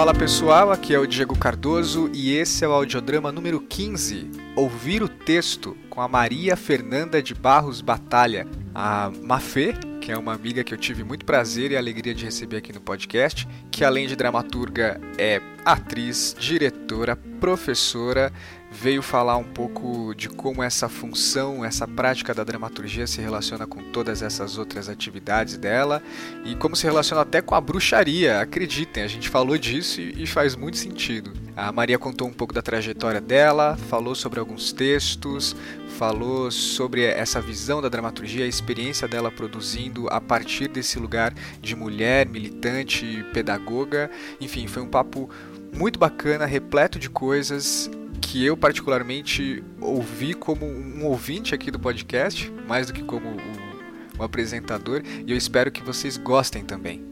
Fala pessoal, aqui é o Diego Cardoso e esse é o audiodrama número 15, Ouvir o Texto, com a Maria Fernanda de Barros Batalha, a Mafê, que é uma amiga que eu tive muito prazer e alegria de receber aqui no podcast, que além de dramaturga é atriz, diretora, professora, veio falar um pouco de como essa função, essa prática da dramaturgia se relaciona com todas essas outras atividades dela e como se relaciona até com a bruxaria. Acreditem, a gente falou disso e faz muito sentido. A Maria contou um pouco da trajetória dela, falou sobre alguns textos, falou sobre essa visão da dramaturgia, a experiência dela produzindo a partir desse lugar de mulher, militante, pedagoga. Enfim, foi um papo muito bacana, repleto de coisas que eu particularmente ouvi como um ouvinte aqui do podcast, mais do que como um, apresentador, e eu espero que vocês gostem também.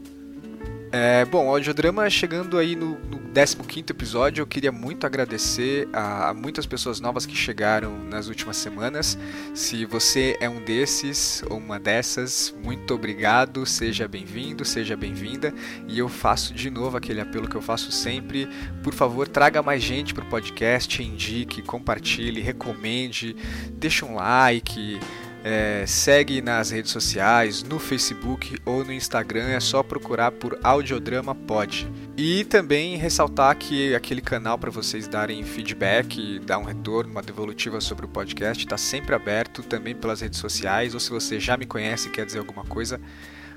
É, bom, o audiodrama chegando aí no, no 15 episódio, eu queria muito agradecer a, a, muitas pessoas novas que chegaram nas últimas semanas. Se você é um desses ou uma dessas, muito obrigado, seja bem-vindo, seja bem-vinda. E eu faço de novo aquele apelo que eu faço sempre: por favor, traga mais gente para o podcast, indique, compartilhe, recomende, deixe um like. É, segue nas redes sociais, no Facebook ou no Instagram, é só procurar por Audiodrama Pod. E também ressaltar que aquele canal para vocês darem feedback, dar um retorno, uma devolutiva sobre o podcast, está sempre aberto também pelas redes sociais, ou se você já me conhece e quer dizer alguma coisa,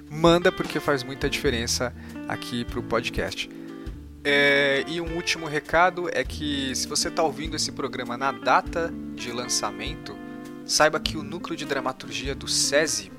manda porque faz muita diferença aqui para o podcast. É, e um último recado é que se você está ouvindo esse programa na data de lançamento, Saiba que o núcleo de dramaturgia do SESI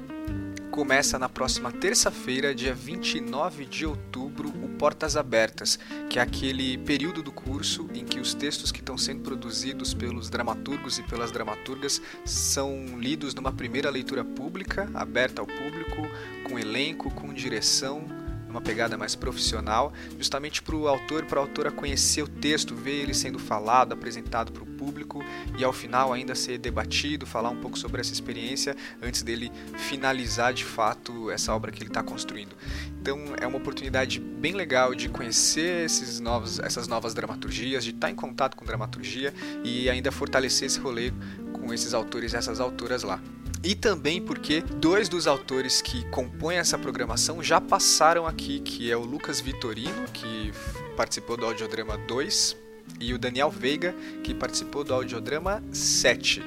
começa na próxima terça-feira, dia 29 de outubro, o Portas Abertas, que é aquele período do curso em que os textos que estão sendo produzidos pelos dramaturgos e pelas dramaturgas são lidos numa primeira leitura pública, aberta ao público, com elenco, com direção, uma pegada mais profissional, justamente para o autor e para a autora conhecer o texto, ver ele sendo falado, apresentado para o público e ao final ainda ser debatido, falar um pouco sobre essa experiência antes dele finalizar de fato essa obra que ele está construindo. Então é uma oportunidade bem legal de conhecer esses novos, essas novas dramaturgias, de estar tá em contato com dramaturgia e ainda fortalecer esse rolê com esses autores e essas autoras lá e também porque dois dos autores que compõem essa programação já passaram aqui, que é o Lucas Vitorino, que participou do Audiodrama 2, e o Daniel Veiga, que participou do Audiodrama 7.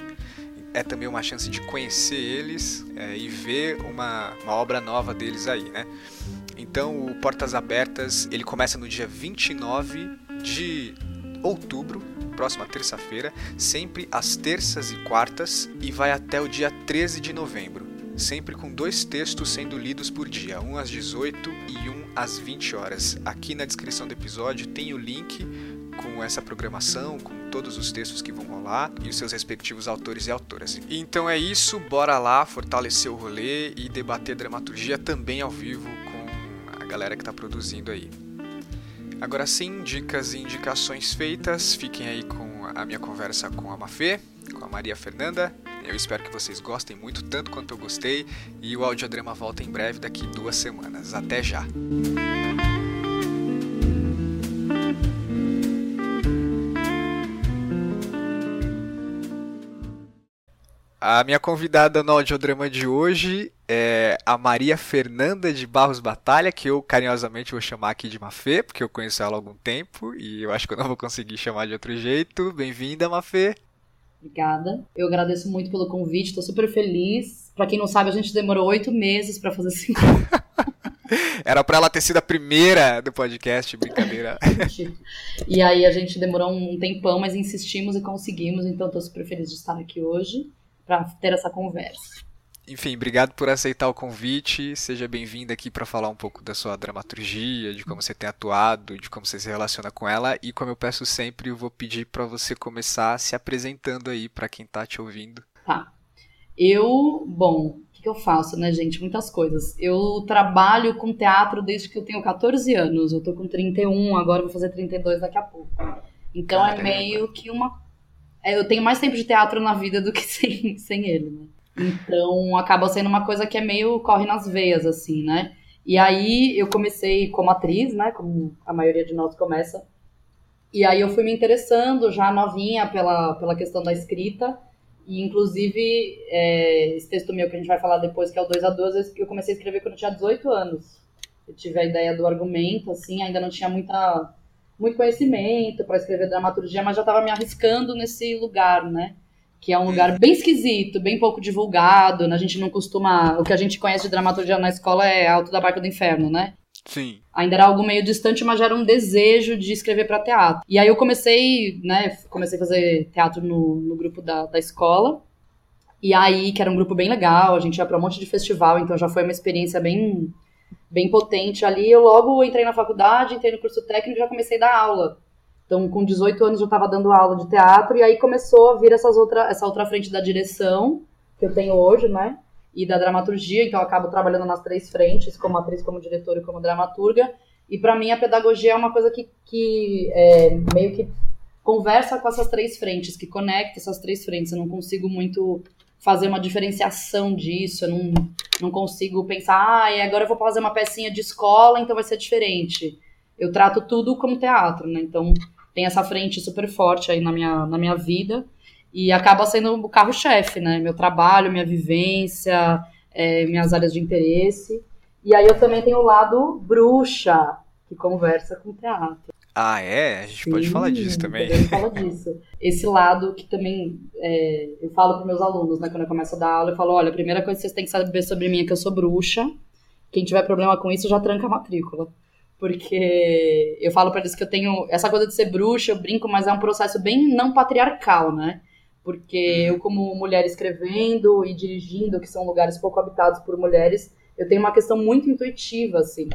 É também uma chance de conhecer eles é, e ver uma, uma obra nova deles aí, né? Então, o Portas Abertas, ele começa no dia 29 de outubro próxima terça-feira, sempre às terças e quartas, e vai até o dia 13 de novembro, sempre com dois textos sendo lidos por dia, um às 18 e um às 20 horas. Aqui na descrição do episódio tem o link com essa programação, com todos os textos que vão rolar e os seus respectivos autores e autoras. Então é isso, bora lá fortalecer o rolê e debater dramaturgia também ao vivo com a galera que está produzindo aí. Agora sim, dicas e indicações feitas. Fiquem aí com a minha conversa com a Mafê, com a Maria Fernanda. Eu espero que vocês gostem muito, tanto quanto eu gostei. E o audiodrama volta em breve, daqui duas semanas. Até já! A minha convidada no audiodrama de hoje é a Maria Fernanda de Barros Batalha, que eu carinhosamente vou chamar aqui de Mafê, porque eu conheço ela há algum tempo e eu acho que eu não vou conseguir chamar de outro jeito. Bem-vinda, Mafê. Obrigada. Eu agradeço muito pelo convite, estou super feliz. Para quem não sabe, a gente demorou oito meses para fazer esse Era para ela ter sido a primeira do podcast, brincadeira. e aí a gente demorou um tempão, mas insistimos e conseguimos, então estou super feliz de estar aqui hoje para ter essa conversa. Enfim, obrigado por aceitar o convite. Seja bem-vinda aqui para falar um pouco da sua dramaturgia, de como você tem atuado, de como você se relaciona com ela. E como eu peço sempre, eu vou pedir para você começar se apresentando aí para quem está te ouvindo. Tá. Eu, bom, o que, que eu faço, né, gente? Muitas coisas. Eu trabalho com teatro desde que eu tenho 14 anos. Eu tô com 31, agora vou fazer 32 daqui a pouco. Então é Caramba. é meio que uma é, eu tenho mais tempo de teatro na vida do que sem, sem ele, né? Então acaba sendo uma coisa que é meio corre nas veias, assim, né? E aí eu comecei como atriz, né? Como a maioria de nós começa. E aí eu fui me interessando já novinha pela, pela questão da escrita. E inclusive, é, esse texto meu que a gente vai falar depois, que é o 2 a 2 eu comecei a escrever quando eu tinha 18 anos. Eu tive a ideia do argumento, assim, ainda não tinha muita, muito conhecimento para escrever dramaturgia, mas já estava me arriscando nesse lugar, né? Que é um lugar bem esquisito, bem pouco divulgado. Né? A gente não costuma. O que a gente conhece de dramaturgia na escola é Alto da Barca do Inferno, né? Sim. Ainda era algo meio distante, mas já era um desejo de escrever para teatro. E aí eu comecei, né? Comecei a fazer teatro no, no grupo da, da escola. E aí, que era um grupo bem legal, a gente ia para um monte de festival, então já foi uma experiência bem bem potente ali. Eu logo entrei na faculdade, entrei no curso técnico e já comecei a dar aula. Então, com 18 anos, eu estava dando aula de teatro, e aí começou a vir essas outra, essa outra frente da direção, que eu tenho hoje, né? E da dramaturgia, então eu acabo trabalhando nas três frentes, como atriz, como diretora e como dramaturga. E para mim, a pedagogia é uma coisa que, que é, meio que conversa com essas três frentes, que conecta essas três frentes. Eu não consigo muito fazer uma diferenciação disso, eu não, não consigo pensar, ah, agora eu vou fazer uma pecinha de escola, então vai ser diferente. Eu trato tudo como teatro, né? Então tem essa frente super forte aí na minha, na minha vida e acaba sendo o carro-chefe, né? Meu trabalho, minha vivência, é, minhas áreas de interesse. E aí eu também tenho o lado bruxa, que conversa com teatro. Ah, é? A gente Sim, pode falar disso também. Fala disso. Esse lado que também é, eu falo para meus alunos, né? Quando eu começo a dar aula, eu falo: olha, a primeira coisa que vocês têm que saber sobre mim é que eu sou bruxa. Quem tiver problema com isso já tranca a matrícula. Porque eu falo para eles que eu tenho. Essa coisa de ser bruxa, eu brinco, mas é um processo bem não patriarcal, né? Porque uhum. eu, como mulher escrevendo e dirigindo, que são lugares pouco habitados por mulheres, eu tenho uma questão muito intuitiva, assim.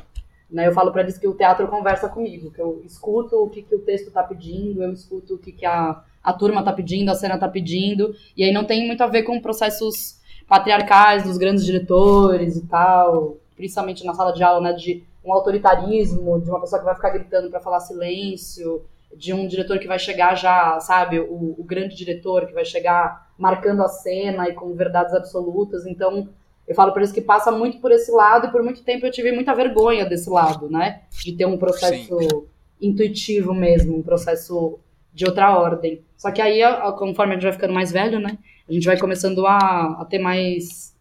Né? Eu falo para eles que o teatro conversa comigo, que eu escuto o que, que o texto está pedindo, eu escuto o que, que a, a turma está pedindo, a cena está pedindo, e aí não tem muito a ver com processos patriarcais dos grandes diretores e tal, principalmente na sala de aula, né, de um autoritarismo, de uma pessoa que vai ficar gritando para falar silêncio, de um diretor que vai chegar já, sabe, o, o grande diretor que vai chegar marcando a cena e com verdades absolutas. Então, eu falo para eles que passa muito por esse lado e por muito tempo eu tive muita vergonha desse lado, né? De ter um processo Sim. intuitivo mesmo, um processo de outra ordem. Só que aí, conforme a gente vai ficando mais velho, né? A gente vai começando a, a ter mais.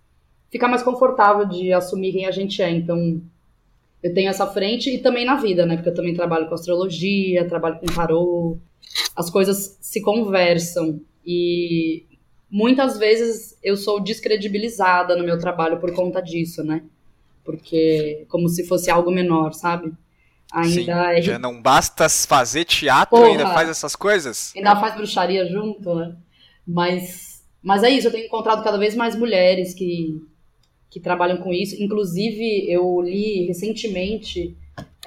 ficar mais confortável de assumir quem a gente é. Então, eu tenho essa frente e também na vida, né? Porque eu também trabalho com astrologia, trabalho com tarô. As coisas se conversam. E muitas vezes eu sou descredibilizada no meu trabalho por conta disso, né? Porque como se fosse algo menor, sabe? Ainda Sim, é... já não basta fazer teatro, Porra, ainda faz essas coisas? Ainda faz bruxaria junto, né? Mas, mas é isso, eu tenho encontrado cada vez mais mulheres que, que trabalham com isso. Inclusive, eu li recentemente,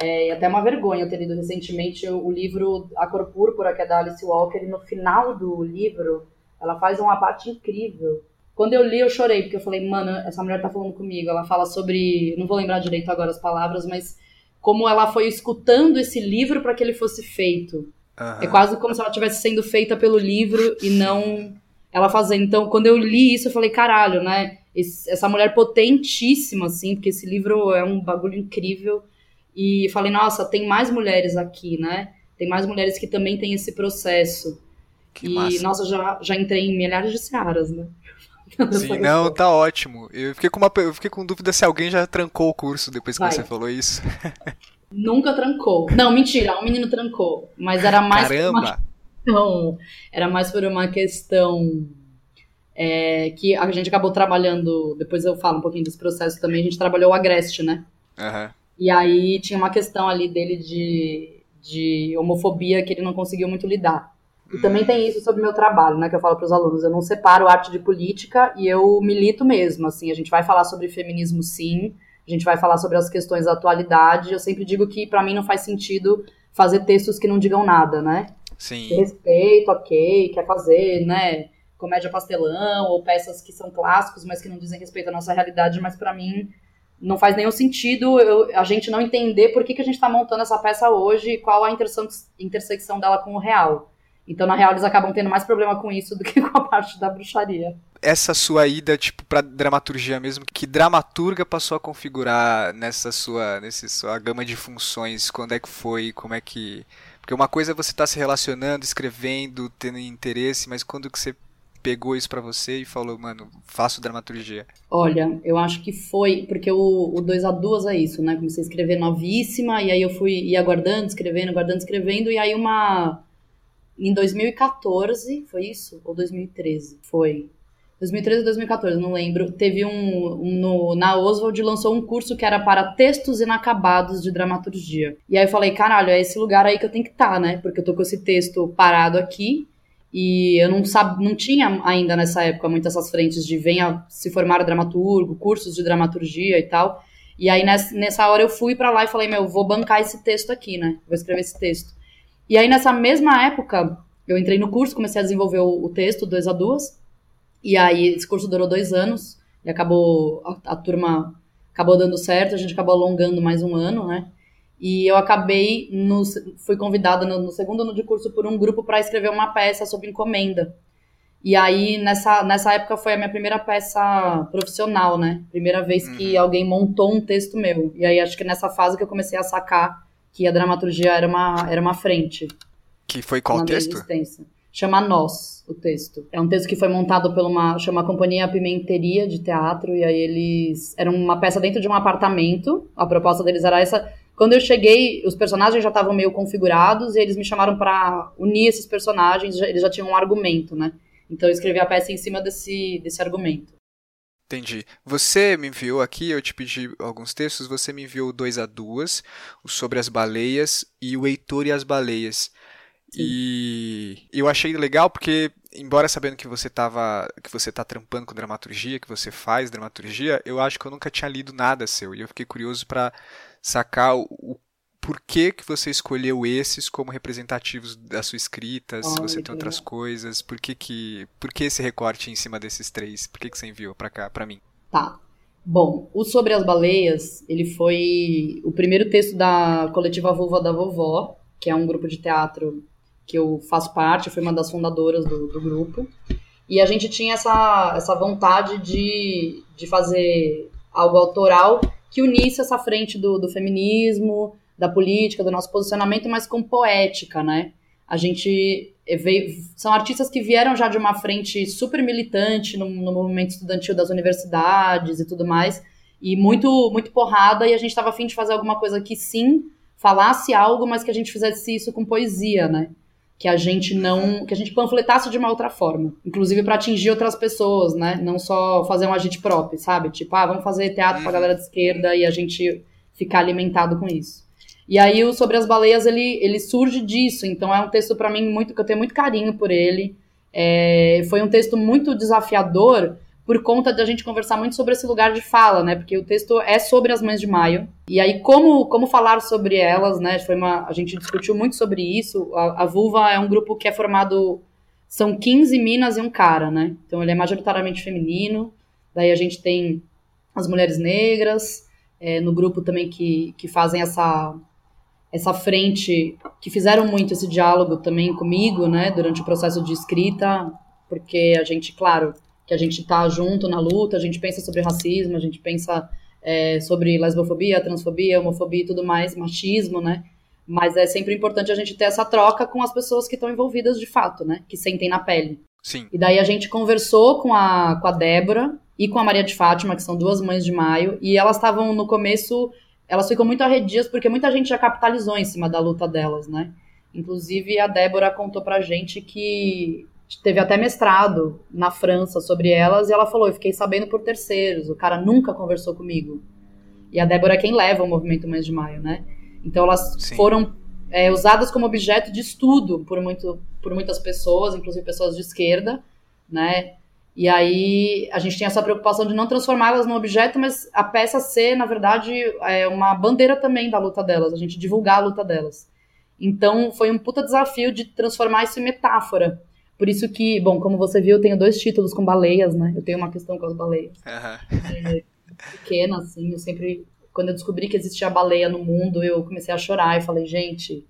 é até uma vergonha eu ter lido recentemente o livro A Cor Púrpura, que é da Alice Walker, e no final do livro ela faz uma parte incrível. Quando eu li, eu chorei, porque eu falei, mano, essa mulher tá falando comigo. Ela fala sobre. Não vou lembrar direito agora as palavras, mas como ela foi escutando esse livro para que ele fosse feito. Uhum. É quase como se ela estivesse sendo feita pelo livro e não ela fazendo. Então, quando eu li isso, eu falei, caralho, né? Esse, essa mulher potentíssima, assim, porque esse livro é um bagulho incrível. E falei, nossa, tem mais mulheres aqui, né? Tem mais mulheres que também têm esse processo. Que e, massa. nossa, já, já entrei em milhares de searas, né? Sim, não, tá ótimo. Eu fiquei, com uma, eu fiquei com dúvida se alguém já trancou o curso depois que Vai. você falou isso. Nunca trancou. Não, mentira, um menino trancou. Mas era mais Caramba. por uma questão. Era mais por uma questão é, que a gente acabou trabalhando. Depois eu falo um pouquinho desse processo também. A gente trabalhou o Agreste, né? Uhum. E aí tinha uma questão ali dele de, de homofobia que ele não conseguiu muito lidar. E também tem isso sobre o meu trabalho, né, que eu falo para os alunos. Eu não separo arte de política e eu milito mesmo. Assim, a gente vai falar sobre feminismo, sim. A gente vai falar sobre as questões da atualidade. Eu sempre digo que para mim não faz sentido fazer textos que não digam nada, né? Sim. Respeito, ok, quer fazer, né? Comédia pastelão ou peças que são clássicos, mas que não dizem respeito à nossa realidade. Mas para mim não faz nenhum sentido eu, a gente não entender por que, que a gente está montando essa peça hoje e qual a intersecção dela com o real. Então, na real, eles acabam tendo mais problema com isso do que com a parte da bruxaria. essa sua ida, tipo, pra dramaturgia mesmo? Que dramaturga passou a configurar nessa sua, nessa sua gama de funções? Quando é que foi? Como é que... Porque uma coisa é você estar tá se relacionando, escrevendo, tendo interesse, mas quando que você pegou isso para você e falou, mano, faço dramaturgia? Olha, eu acho que foi, porque o, o 2 a 2 é isso, né? Comecei a escrever novíssima, e aí eu fui ia guardando, escrevendo, guardando, escrevendo, e aí uma. Em 2014, foi isso? Ou 2013? Foi. 2013 ou 2014, não lembro. Teve um, um no, na Oswald lançou um curso que era para textos inacabados de dramaturgia. E aí eu falei, caralho, é esse lugar aí que eu tenho que estar, tá, né? Porque eu tô com esse texto parado aqui e eu não sabe, não tinha ainda nessa época muitas essas frentes de venha se formar dramaturgo, cursos de dramaturgia e tal. E aí nessa, hora eu fui para lá e falei, meu, vou bancar esse texto aqui, né? Vou escrever esse texto. E aí nessa mesma época, eu entrei no curso, comecei a desenvolver o, o texto, dois a duas. E aí esse curso durou dois anos e acabou a, a turma acabou dando certo, a gente acabou alongando mais um ano, né? E eu acabei, no, fui convidada no, no, segundo ano de curso por um grupo para escrever uma peça sobre encomenda. E aí, nessa, nessa época, foi a minha primeira peça profissional, né? Primeira vez que uhum. alguém montou um texto meu. E aí, acho que nessa fase que eu comecei a sacar que a dramaturgia era uma, era uma frente. Que foi qual texto? chama Nós, o texto. É um texto que foi montado por uma, chama Companhia Pimenteria de Teatro, e aí eles, era uma peça dentro de um apartamento, a proposta deles era essa, quando eu cheguei, os personagens já estavam meio configurados, e eles me chamaram para unir esses personagens, eles já tinham um argumento, né? Então eu escrevi a peça em cima desse, desse argumento. Entendi. Você me enviou aqui, eu te pedi alguns textos, você me enviou dois a duas, o sobre as baleias e o Heitor e as baleias. E eu achei legal porque, embora sabendo que você tava, que você tá trampando com dramaturgia, que você faz dramaturgia, eu acho que eu nunca tinha lido nada seu. E eu fiquei curioso para sacar o, o porquê que você escolheu esses como representativos da sua escrita, oh, se você tem outras legal. coisas, por que que, por que esse recorte em cima desses três? Por que que você enviou para cá, para mim? Tá. Bom, o Sobre as Baleias, ele foi o primeiro texto da coletiva Vulva da Vovó, que é um grupo de teatro que eu faço parte, fui uma das fundadoras do, do grupo. E a gente tinha essa, essa vontade de, de fazer algo autoral que unisse essa frente do, do feminismo, da política, do nosso posicionamento, mas com poética, né? A gente veio, são artistas que vieram já de uma frente super militante no, no movimento estudantil das universidades e tudo mais, e muito muito porrada, e a gente estava afim de fazer alguma coisa que sim falasse algo, mas que a gente fizesse isso com poesia, né? que a gente não, que a gente panfletasse de uma outra forma, inclusive para atingir outras pessoas, né? Não só fazer um agente próprio, sabe? Tipo, ah, vamos fazer teatro para a galera de esquerda e a gente ficar alimentado com isso. E aí o sobre as baleias ele, ele surge disso, então é um texto para mim muito que eu tenho muito carinho por ele. É, foi um texto muito desafiador por conta de a gente conversar muito sobre esse lugar de fala, né? Porque o texto é sobre as mães de maio. E aí, como, como falar sobre elas, né? Foi uma, a gente discutiu muito sobre isso. A, a Vulva é um grupo que é formado. São 15 minas e um cara, né? Então ele é majoritariamente feminino. Daí a gente tem as mulheres negras, é, no grupo também que, que fazem essa, essa frente, que fizeram muito esse diálogo também comigo, né? Durante o processo de escrita, porque a gente, claro que a gente está junto na luta, a gente pensa sobre racismo, a gente pensa é, sobre lesbofobia, transfobia, homofobia e tudo mais, machismo, né? Mas é sempre importante a gente ter essa troca com as pessoas que estão envolvidas de fato, né? Que sentem na pele. Sim. E daí a gente conversou com a, com a Débora e com a Maria de Fátima, que são duas mães de maio, e elas estavam no começo, elas ficam muito arredias porque muita gente já capitalizou em cima da luta delas, né? Inclusive a Débora contou pra gente que teve até mestrado na França sobre elas, e ela falou: Eu fiquei sabendo por terceiros, o cara nunca conversou comigo. E a Débora é quem leva o movimento Mês de Maio, né? Então elas Sim. foram é, usadas como objeto de estudo por, muito, por muitas pessoas, inclusive pessoas de esquerda, né? E aí a gente tinha essa preocupação de não transformá-las num objeto, mas a peça ser, na verdade, é uma bandeira também da luta delas, a gente divulgar a luta delas. Então foi um puta desafio de transformar isso em metáfora. Por isso que, bom, como você viu, eu tenho dois títulos com baleias, né? Eu tenho uma questão com as baleias. Uhum. É, pequena, assim, eu sempre. Quando eu descobri que existia baleia no mundo, eu comecei a chorar e falei, gente,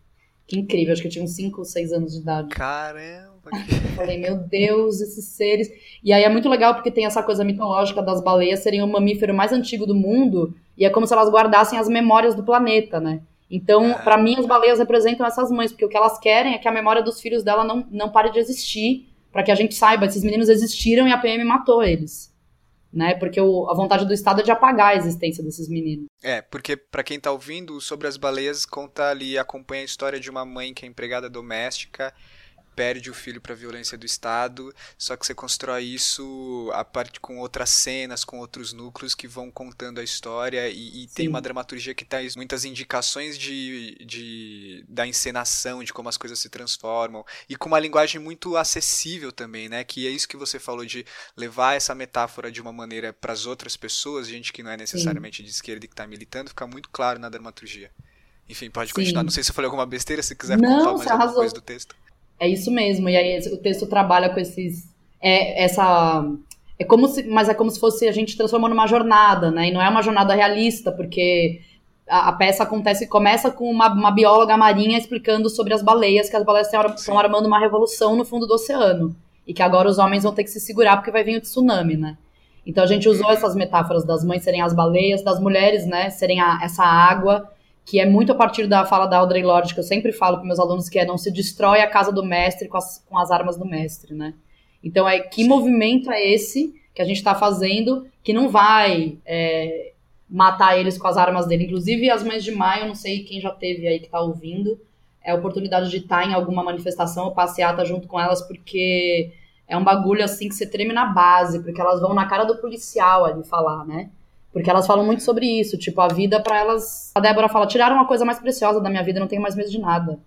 que incrível. Acho que eu tinha uns 5 ou 6 anos de idade. Caramba! Eu falei, meu Deus, esses seres. E aí é muito legal porque tem essa coisa mitológica das baleias serem o mamífero mais antigo do mundo e é como se elas guardassem as memórias do planeta, né? Então, é. para mim, as baleias representam essas mães, porque o que elas querem é que a memória dos filhos dela não, não pare de existir, para que a gente saiba, esses meninos existiram e a PM matou eles né? Porque o, a vontade do Estado é de apagar a existência desses meninos. É, porque para quem tá ouvindo, sobre as baleias conta ali, acompanha a história de uma mãe que é empregada doméstica perde o filho para a violência do Estado, só que você constrói isso a parte com outras cenas, com outros núcleos que vão contando a história e, e tem uma dramaturgia que traz muitas indicações de, de, da encenação, de como as coisas se transformam e com uma linguagem muito acessível também, né? Que é isso que você falou de levar essa metáfora de uma maneira para as outras pessoas, gente que não é necessariamente Sim. de esquerda e que está militando, fica muito claro na dramaturgia. Enfim, pode Sim. continuar. Não sei se eu falei alguma besteira, se quiser não, contar mais alguma coisa do texto. É isso mesmo. E aí o texto trabalha com esses. É, essa. É como se, mas é como se fosse a gente transformando numa jornada, né? E não é uma jornada realista, porque a, a peça acontece, começa com uma, uma, bióloga marinha explicando sobre as baleias, que as baleias estão armando uma revolução no fundo do oceano. E que agora os homens vão ter que se segurar porque vai vir o tsunami, né? Então a gente usou essas metáforas das mães serem as baleias, das mulheres, né, serem a, essa água, que é muito a partir da fala da Audrey Lorde, que eu sempre falo para meus alunos, que é não se destrói a casa do mestre com as, com as armas do mestre, né? Então, é que Sim. movimento é esse que a gente está fazendo que não vai é, matar eles com as armas dele? Inclusive, as mães de maio, não sei quem já teve aí que está ouvindo, é a oportunidade de estar tá em alguma manifestação ou passeata junto com elas, porque é um bagulho assim que você treme na base, porque elas vão na cara do policial ali falar, né? Porque elas falam muito sobre isso, tipo, a vida para elas. A Débora fala: tiraram uma coisa mais preciosa da minha vida, não tenho mais medo de nada.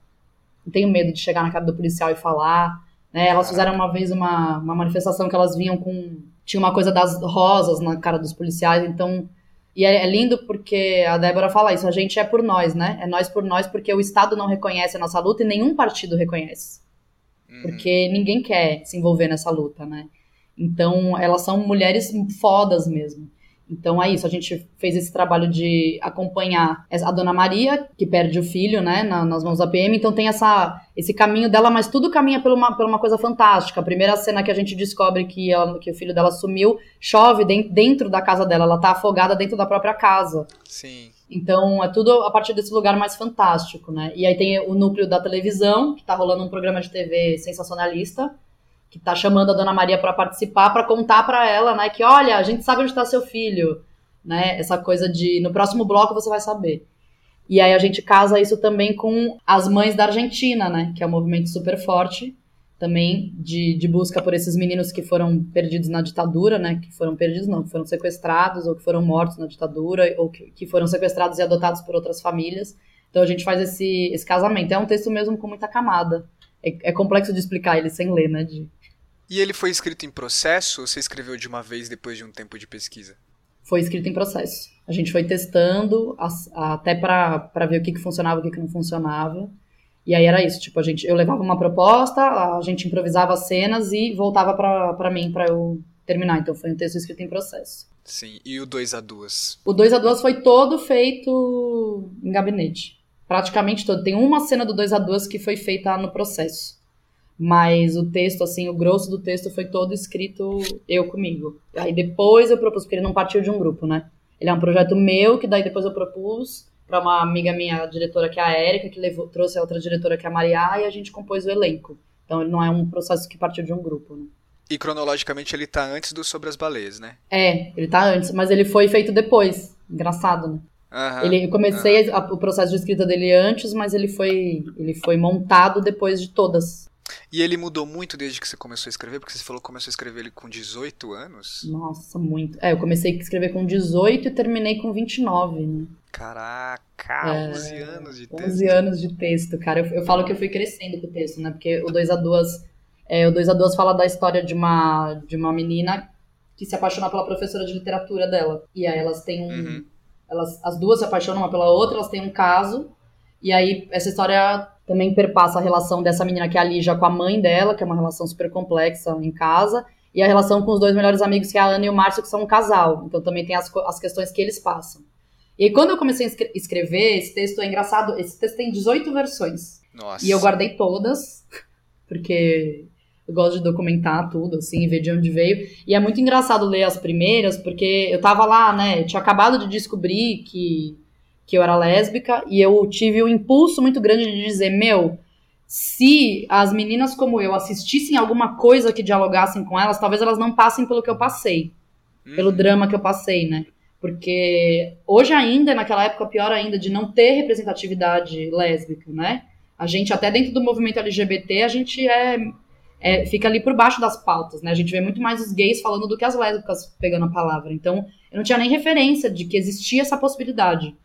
Não tenho medo de chegar na cara do policial e falar. Né? Elas fizeram uma vez uma, uma manifestação que elas vinham com. Tinha uma coisa das rosas na cara dos policiais, então. E é, é lindo porque a Débora fala isso: a gente é por nós, né? É nós por nós, porque o Estado não reconhece a nossa luta e nenhum partido reconhece. Uhum. Porque ninguém quer se envolver nessa luta, né? Então, elas são mulheres fodas mesmo. Então é isso, a gente fez esse trabalho de acompanhar a Dona Maria, que perde o filho, né, nas mãos da PM, então tem essa, esse caminho dela, mas tudo caminha por uma, por uma coisa fantástica. A primeira cena que a gente descobre que, ela, que o filho dela sumiu, chove dentro da casa dela, ela tá afogada dentro da própria casa. Sim. Então é tudo a partir desse lugar mais fantástico, né? E aí tem o núcleo da televisão, que tá rolando um programa de TV sensacionalista, que tá chamando a Dona Maria para participar, para contar para ela, né, que olha, a gente sabe onde está seu filho, né? Essa coisa de no próximo bloco você vai saber. E aí a gente casa isso também com as mães da Argentina, né, que é um movimento super forte também de, de busca por esses meninos que foram perdidos na ditadura, né, que foram perdidos não, que foram sequestrados ou que foram mortos na ditadura ou que, que foram sequestrados e adotados por outras famílias. Então a gente faz esse, esse casamento. É um texto mesmo com muita camada. É, é complexo de explicar ele sem ler, né, de, e ele foi escrito em processo ou você escreveu de uma vez depois de um tempo de pesquisa? Foi escrito em processo. A gente foi testando até para ver o que, que funcionava e o que, que não funcionava. E aí era isso, tipo, a gente, eu levava uma proposta, a gente improvisava as cenas e voltava para mim para eu terminar. Então foi um texto escrito em processo. Sim, e o 2 a 2 O 2 a 2 foi todo feito em gabinete. Praticamente todo. Tem uma cena do 2 a 2 que foi feita no processo. Mas o texto, assim, o grosso do texto foi todo escrito eu comigo. Aí depois eu propus, porque ele não partiu de um grupo, né? Ele é um projeto meu, que daí depois eu propus para uma amiga minha, a diretora, que é a Érica, que levou, trouxe a outra diretora, que é a Maria, e a gente compôs o elenco. Então ele não é um processo que partiu de um grupo, né? E cronologicamente ele tá antes do Sobre as Baleias, né? É, ele tá antes, mas ele foi feito depois. Engraçado, né? Ele, eu comecei a, o processo de escrita dele antes, mas ele foi, ele foi montado depois de todas. E ele mudou muito desde que você começou a escrever? Porque você falou que começou a escrever ele com 18 anos? Nossa, muito. É, eu comecei a escrever com 18 e terminei com 29, né? Caraca, é, 11 anos de texto. 11 anos de texto, cara. Eu, eu, falo que eu fui crescendo com o texto, né? Porque o 2 a 2 é, o 2 a 2 fala da história de uma, de uma menina que se apaixona pela professora de literatura dela. E aí elas têm um. Uhum. Elas, as duas se apaixonam uma pela outra, elas têm um caso. E aí essa história também perpassa a relação dessa menina que é a Lígia com a mãe dela, que é uma relação super complexa em casa, e a relação com os dois melhores amigos, que é a Ana e o Márcio, que são um casal. Então também tem as, as questões que eles passam. E quando eu comecei a escrever, esse texto é engraçado, esse texto tem 18 versões. Nossa. E eu guardei todas, porque Eu gosto de documentar tudo, assim, ver de onde veio. E é muito engraçado ler as primeiras, porque eu tava lá, né? Eu tinha acabado de descobrir que, que eu era lésbica, e eu tive um impulso muito grande de dizer, meu, se as meninas como eu assistissem alguma coisa que dialogassem com elas, talvez elas não passem pelo que eu passei. Uhum. Pelo drama que eu passei, né? Porque hoje ainda, naquela época, pior ainda, de não ter representatividade lésbica, né? A gente, até dentro do movimento LGBT, a gente é é, fica ali por baixo das pautas, né? A gente vê muito mais os gays falando do que as lésbicas pegando a palavra. Então, eu não tinha nem referência de que existia essa possibilidade.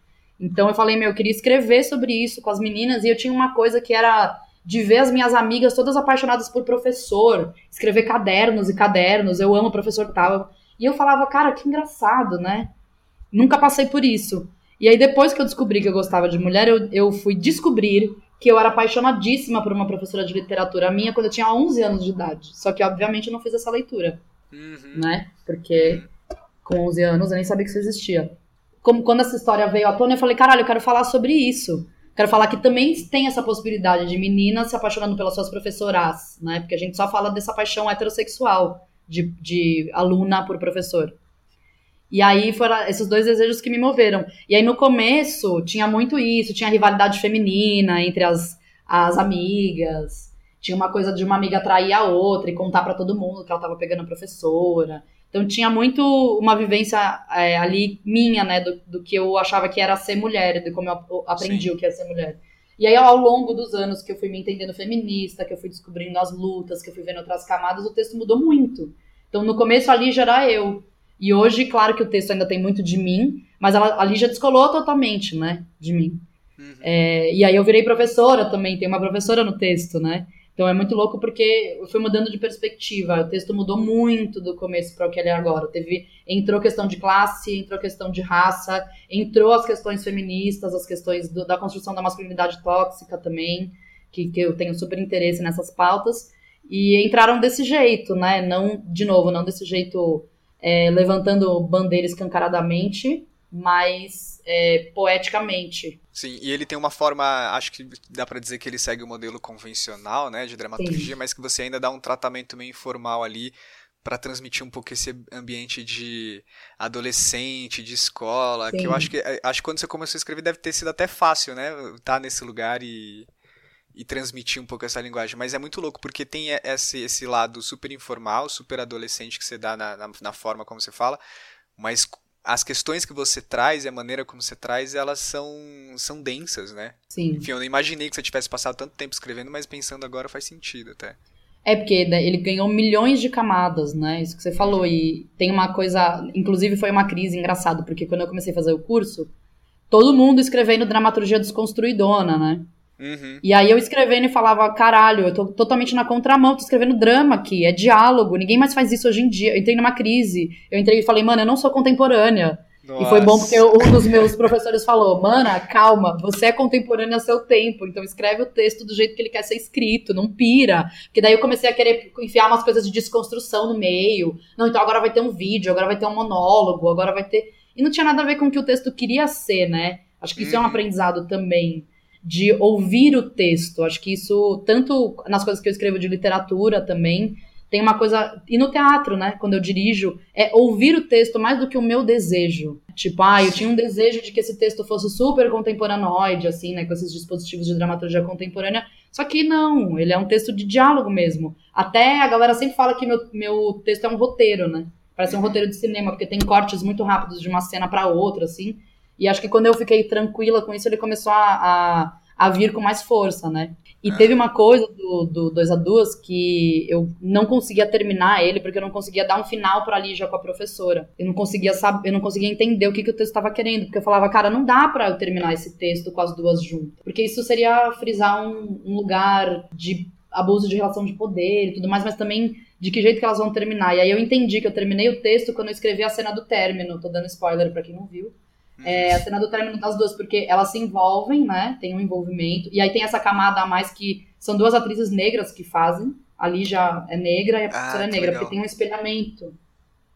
Então, eu falei, meu, eu queria escrever sobre isso com as meninas e eu tinha uma coisa que era de ver as minhas amigas todas apaixonadas por professor, escrever cadernos e cadernos, eu amo o professor tal. E eu falava, cara, que engraçado, né? Nunca passei por isso. E aí, depois que eu descobri que eu gostava de mulher, eu, eu fui descobrir que eu era apaixonadíssima por uma professora de literatura minha quando eu tinha 11 anos de idade. Só que, obviamente, eu não fiz essa leitura, uhum. né? Porque com 11 anos eu nem sabia que isso existia. Como quando essa história veio à tona, eu falei, caralho, eu quero falar sobre isso. Quero falar que também tem essa possibilidade de meninas se apaixonando pelas suas professoras, né? Porque a gente só fala dessa paixão heterossexual de, de aluna por professor. E aí foram esses dois desejos que me moveram. E aí no começo tinha muito isso, tinha rivalidade feminina entre as, as amigas. Tinha uma coisa de uma amiga atrair a outra e contar para todo mundo que ela tava pegando a professora. Então tinha muito uma vivência é, ali minha, né, do, do, que eu achava que era ser mulher, de como eu aprendi Sim. o que é ser mulher. E aí, ao longo dos anos que eu fui me entendendo feminista, que eu fui descobrindo as lutas, que eu fui vendo outras camadas, o texto mudou muito. Então, no começo ali já era eu. E hoje, claro que o texto ainda tem muito de mim, mas ela, ali já descolou totalmente, né, de mim. Uhum. É, e aí eu virei professora também, tem uma professora no texto, né? Então é muito louco porque eu fui mudando de perspectiva. O texto mudou muito do começo para o que ele é agora. Teve, entrou questão de classe, entrou questão de raça, entrou as questões feministas, as questões do, da construção da masculinidade tóxica também, que, que eu tenho super interesse nessas pautas. E entraram desse jeito, né? Não, de novo, não desse jeito é, levantando bandeira escancaradamente, mas é, poeticamente. Sim, e ele tem uma forma, acho que dá para dizer que ele segue o modelo convencional, né, de dramaturgia, Sim. mas que você ainda dá um tratamento meio informal ali para transmitir um pouco esse ambiente de adolescente, de escola, Sim. que eu acho que acho que quando você começou a escrever deve ter sido até fácil, né, estar tá nesse lugar e e transmitir um pouco essa linguagem. Mas é muito louco, porque tem esse, esse lado super informal, super adolescente que você dá na, na, na, forma como você fala, mas as questões que você traz e a maneira como você traz, elas são, são densas, né? Sim. Enfim, eu não imaginei que você tivesse passado tanto tempo escrevendo, mas pensando agora faz sentido até. É porque né, ele ganhou milhões de camadas, né? Isso que você falou. E tem uma coisa. Inclusive, foi uma crise engraçada, porque quando eu comecei a fazer o curso, todo mundo escrevendo dramaturgia desconstruidona, né? Uhum. E aí eu escrevendo e falava, caralho, eu tô totalmente na contramão, tô escrevendo drama aqui, é diálogo, ninguém mais faz isso hoje em dia. Eu entrei numa crise, eu entrei e falei, mano, eu não sou contemporânea. Nossa. E foi bom porque um dos meus professores falou, mana, calma, você é contemporânea ao seu tempo, então escreve o texto do jeito que ele quer ser escrito, não pira. Porque daí eu comecei a querer enfiar umas coisas de desconstrução no meio. Não, então agora vai ter um vídeo, agora vai ter um monólogo, agora vai ter... E não tinha nada a ver com o que o texto queria ser, né? Acho que isso é um uhum. aprendizado também de ouvir o texto. Acho que isso, tanto nas coisas que eu escrevo de literatura também, tem uma coisa. E no teatro, né? Quando eu dirijo, é ouvir o texto mais do que o meu desejo. Tipo, ah, eu tinha um desejo de que esse texto fosse super contemporanoide, assim, né? Com esses dispositivos de dramaturgia contemporânea. Só que não, ele é um texto de diálogo mesmo. Até a galera sempre fala que meu, meu texto é um roteiro, né? Parece um roteiro de cinema, porque tem cortes muito rápidos de uma cena para outra, assim. E acho que quando eu fiquei tranquila com isso, ele começou a, a, a vir com mais força, né? E ah. teve uma coisa do, do 2 a 2 que eu não conseguia terminar ele, porque eu não conseguia dar um final pra Lígia com a professora. Eu não conseguia saber, eu não conseguia entender o que, que o texto estava querendo. Porque eu falava, cara, não dá pra eu terminar esse texto com as duas juntas. Porque isso seria frisar um, um lugar de abuso de relação de poder e tudo mais, mas também de que jeito que elas vão terminar. E aí eu entendi que eu terminei o texto quando eu escrevi a cena do término. Tô dando spoiler para quem não viu. É, a cena do término das duas, porque elas se envolvem, né? Tem um envolvimento. E aí tem essa camada a mais que são duas atrizes negras que fazem. Ali já é negra e a professora ah, é negra, legal. porque tem um espelhamento.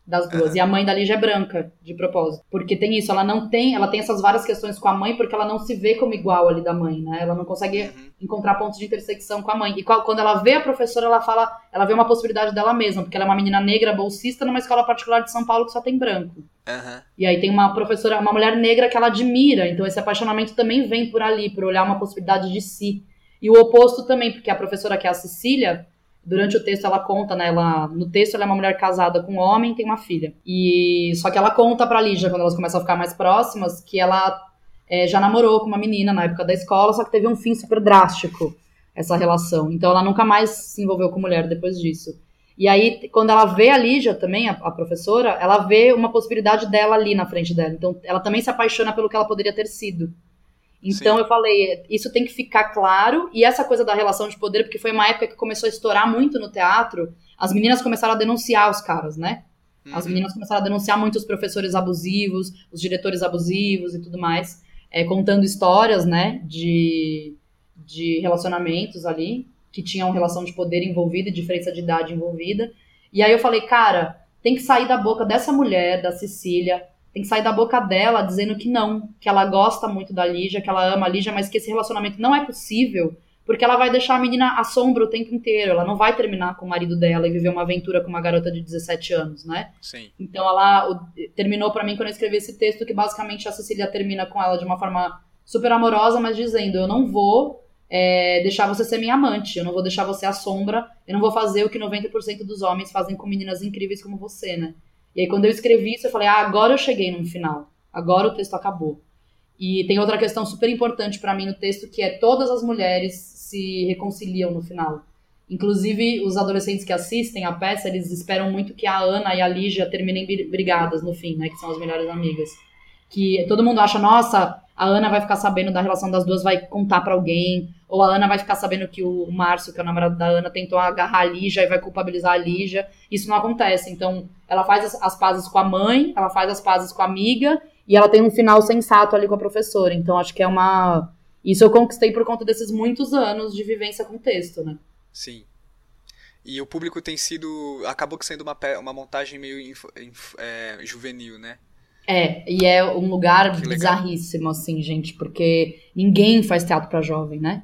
Das duas. Uhum. E a mãe da Lígia é branca, de propósito. Porque tem isso, ela não tem, ela tem essas várias questões com a mãe, porque ela não se vê como igual ali da mãe, né? Ela não consegue uhum. encontrar pontos de intersecção com a mãe. E quando ela vê a professora, ela fala, ela vê uma possibilidade dela mesma, porque ela é uma menina negra, bolsista, numa escola particular de São Paulo que só tem branco. Uhum. E aí tem uma professora, uma mulher negra que ela admira, então esse apaixonamento também vem por ali, por olhar uma possibilidade de si. E o oposto também, porque a professora que é a Cecília, Durante o texto ela conta, né? Ela, no texto ela é uma mulher casada com um homem tem uma filha. E só que ela conta pra Lígia, quando elas começam a ficar mais próximas, que ela é, já namorou com uma menina na época da escola, só que teve um fim super drástico essa relação. Então ela nunca mais se envolveu com mulher depois disso. E aí, quando ela vê a Lígia também, a, a, professora, ela vê uma possibilidade dela ali na frente dela. Então, ela também se apaixona pelo que ela poderia ter sido. Então Sim. eu falei, isso tem que ficar claro. E essa coisa da relação de poder, porque foi uma época que começou a estourar muito no teatro, as meninas começaram a denunciar os caras, né? As uhum. meninas começaram a denunciar muito os professores abusivos, os diretores abusivos e tudo mais, é, contando histórias, né, de, de relacionamentos ali, que tinham relação de poder envolvida e diferença de idade envolvida. E aí eu falei, cara, tem que sair da boca dessa mulher, da Cecília, tem que sair da boca dela dizendo que não, que ela gosta muito da Lígia, que ela ama a Lígia, mas que esse relacionamento não é possível, porque ela vai deixar a menina à sombra o tempo inteiro, ela não vai terminar com o marido dela e viver uma aventura com uma garota de 17 anos, né? Sim. Então ela o, terminou para mim quando eu escrevi esse texto que basicamente a Cecília termina com ela de uma forma super amorosa, mas dizendo: eu não vou é, deixar você ser minha amante, eu não vou deixar você à sombra, eu não vou fazer o que 90% dos homens fazem com meninas incríveis como você, né? E aí, quando eu escrevi isso, eu falei, ah, agora eu cheguei no final. Agora o texto acabou. E tem outra questão super importante para mim no texto, que é todas as mulheres se reconciliam no final. Inclusive, os adolescentes que assistem a peça, eles esperam muito que a Ana e a Lígia terminem brigadas no fim, né? Que são as melhores amigas. Que todo mundo acha, nossa, a Ana vai ficar sabendo da relação das duas, vai contar para alguém. Ou a Ana vai ficar sabendo que o Márcio, que é o namorado da Ana, tentou agarrar a Lígia e vai culpabilizar a Lígia. Isso não acontece. Então, ela faz as, as pazes com a mãe, ela faz as pazes com a amiga, e ela tem um final sensato ali com a professora. Então, acho que é uma. Isso eu conquistei por conta desses muitos anos de vivência com texto, né? Sim. E o público tem sido. acabou sendo uma, uma montagem meio inf, inf, é, juvenil, né? É, e é um lugar bizarríssimo, assim, gente, porque ninguém faz teatro para jovem, né?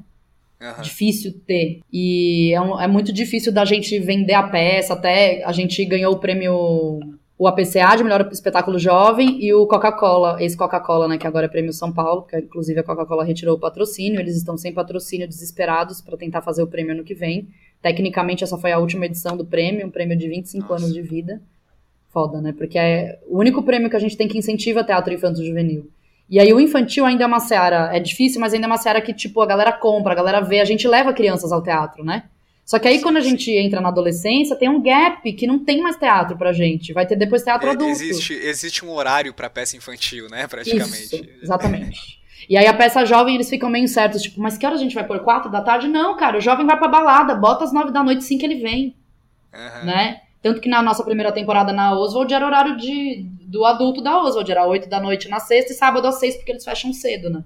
Uhum. Difícil ter. E é, um, é, muito difícil da gente vender a peça. Até a gente ganhou o prêmio, o APCA de melhor espetáculo jovem e o Coca-Cola, esse Coca-Cola, né, que agora é prêmio São Paulo, que inclusive a Coca-Cola retirou o patrocínio. Eles estão sem patrocínio, desesperados para tentar fazer o prêmio ano que vem. Tecnicamente, essa foi a última edição do prêmio, um prêmio de 25 Nossa. anos de vida. Foda, né? Porque é o único prêmio que a gente tem que incentiva teatro infanto-juvenil. E aí o infantil ainda é uma seara, é difícil, mas ainda é uma seara que, tipo, a galera compra, a galera vê, a gente leva crianças ao teatro, né? Só que aí quando a gente entra na adolescência, tem um gap que não tem mais teatro pra gente. Vai ter depois teatro é, adulto. Existe, existe um horário pra peça infantil, né? Praticamente. Isso, exatamente. E aí a peça jovem, eles ficam meio incertos, tipo, mas que hora a gente vai por quatro da tarde? Não, cara, o jovem vai pra balada, bota às nove da noite sim que ele vem. Uhum. Né? Tanto que na nossa primeira temporada na Oswald era horário de, do adulto da Oswald, era 8 da noite na sexta e sábado às 6, porque eles fecham cedo, né?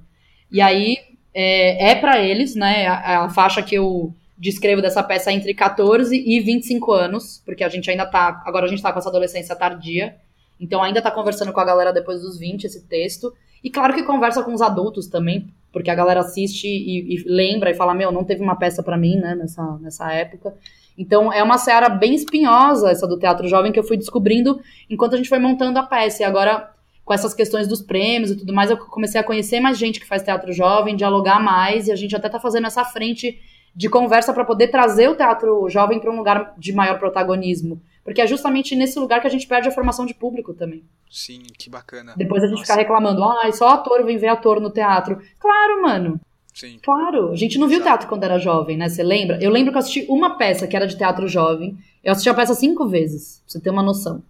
E aí é, é para eles, né? A, a, faixa que eu descrevo dessa peça é entre 14 e 25 anos, porque a gente ainda tá. Agora a gente tá com essa adolescência tardia. Então ainda tá conversando com a galera depois dos 20 esse texto. E claro que conversa com os adultos também, porque a galera assiste e, e lembra e fala: Meu, não teve uma peça para mim, né, nessa, nessa época. Então é uma seara bem espinhosa essa do teatro jovem que eu fui descobrindo enquanto a gente foi montando a peça. E agora, com essas questões dos prêmios e tudo mais, eu comecei a conhecer mais gente que faz teatro jovem, dialogar mais, e a gente até tá fazendo essa frente de conversa para poder trazer o teatro jovem para um lugar de maior protagonismo. Porque é justamente nesse lugar que a gente perde a formação de público também. Sim, que bacana. Depois a gente Nossa. ficar reclamando, ah, só ator vem ver ator no teatro. Claro, mano. Sim. Claro, a gente não viu teatro quando era jovem, né? Você lembra? Eu lembro que eu assisti uma peça que era de teatro jovem. Eu assisti a peça cinco vezes, pra você ter uma noção.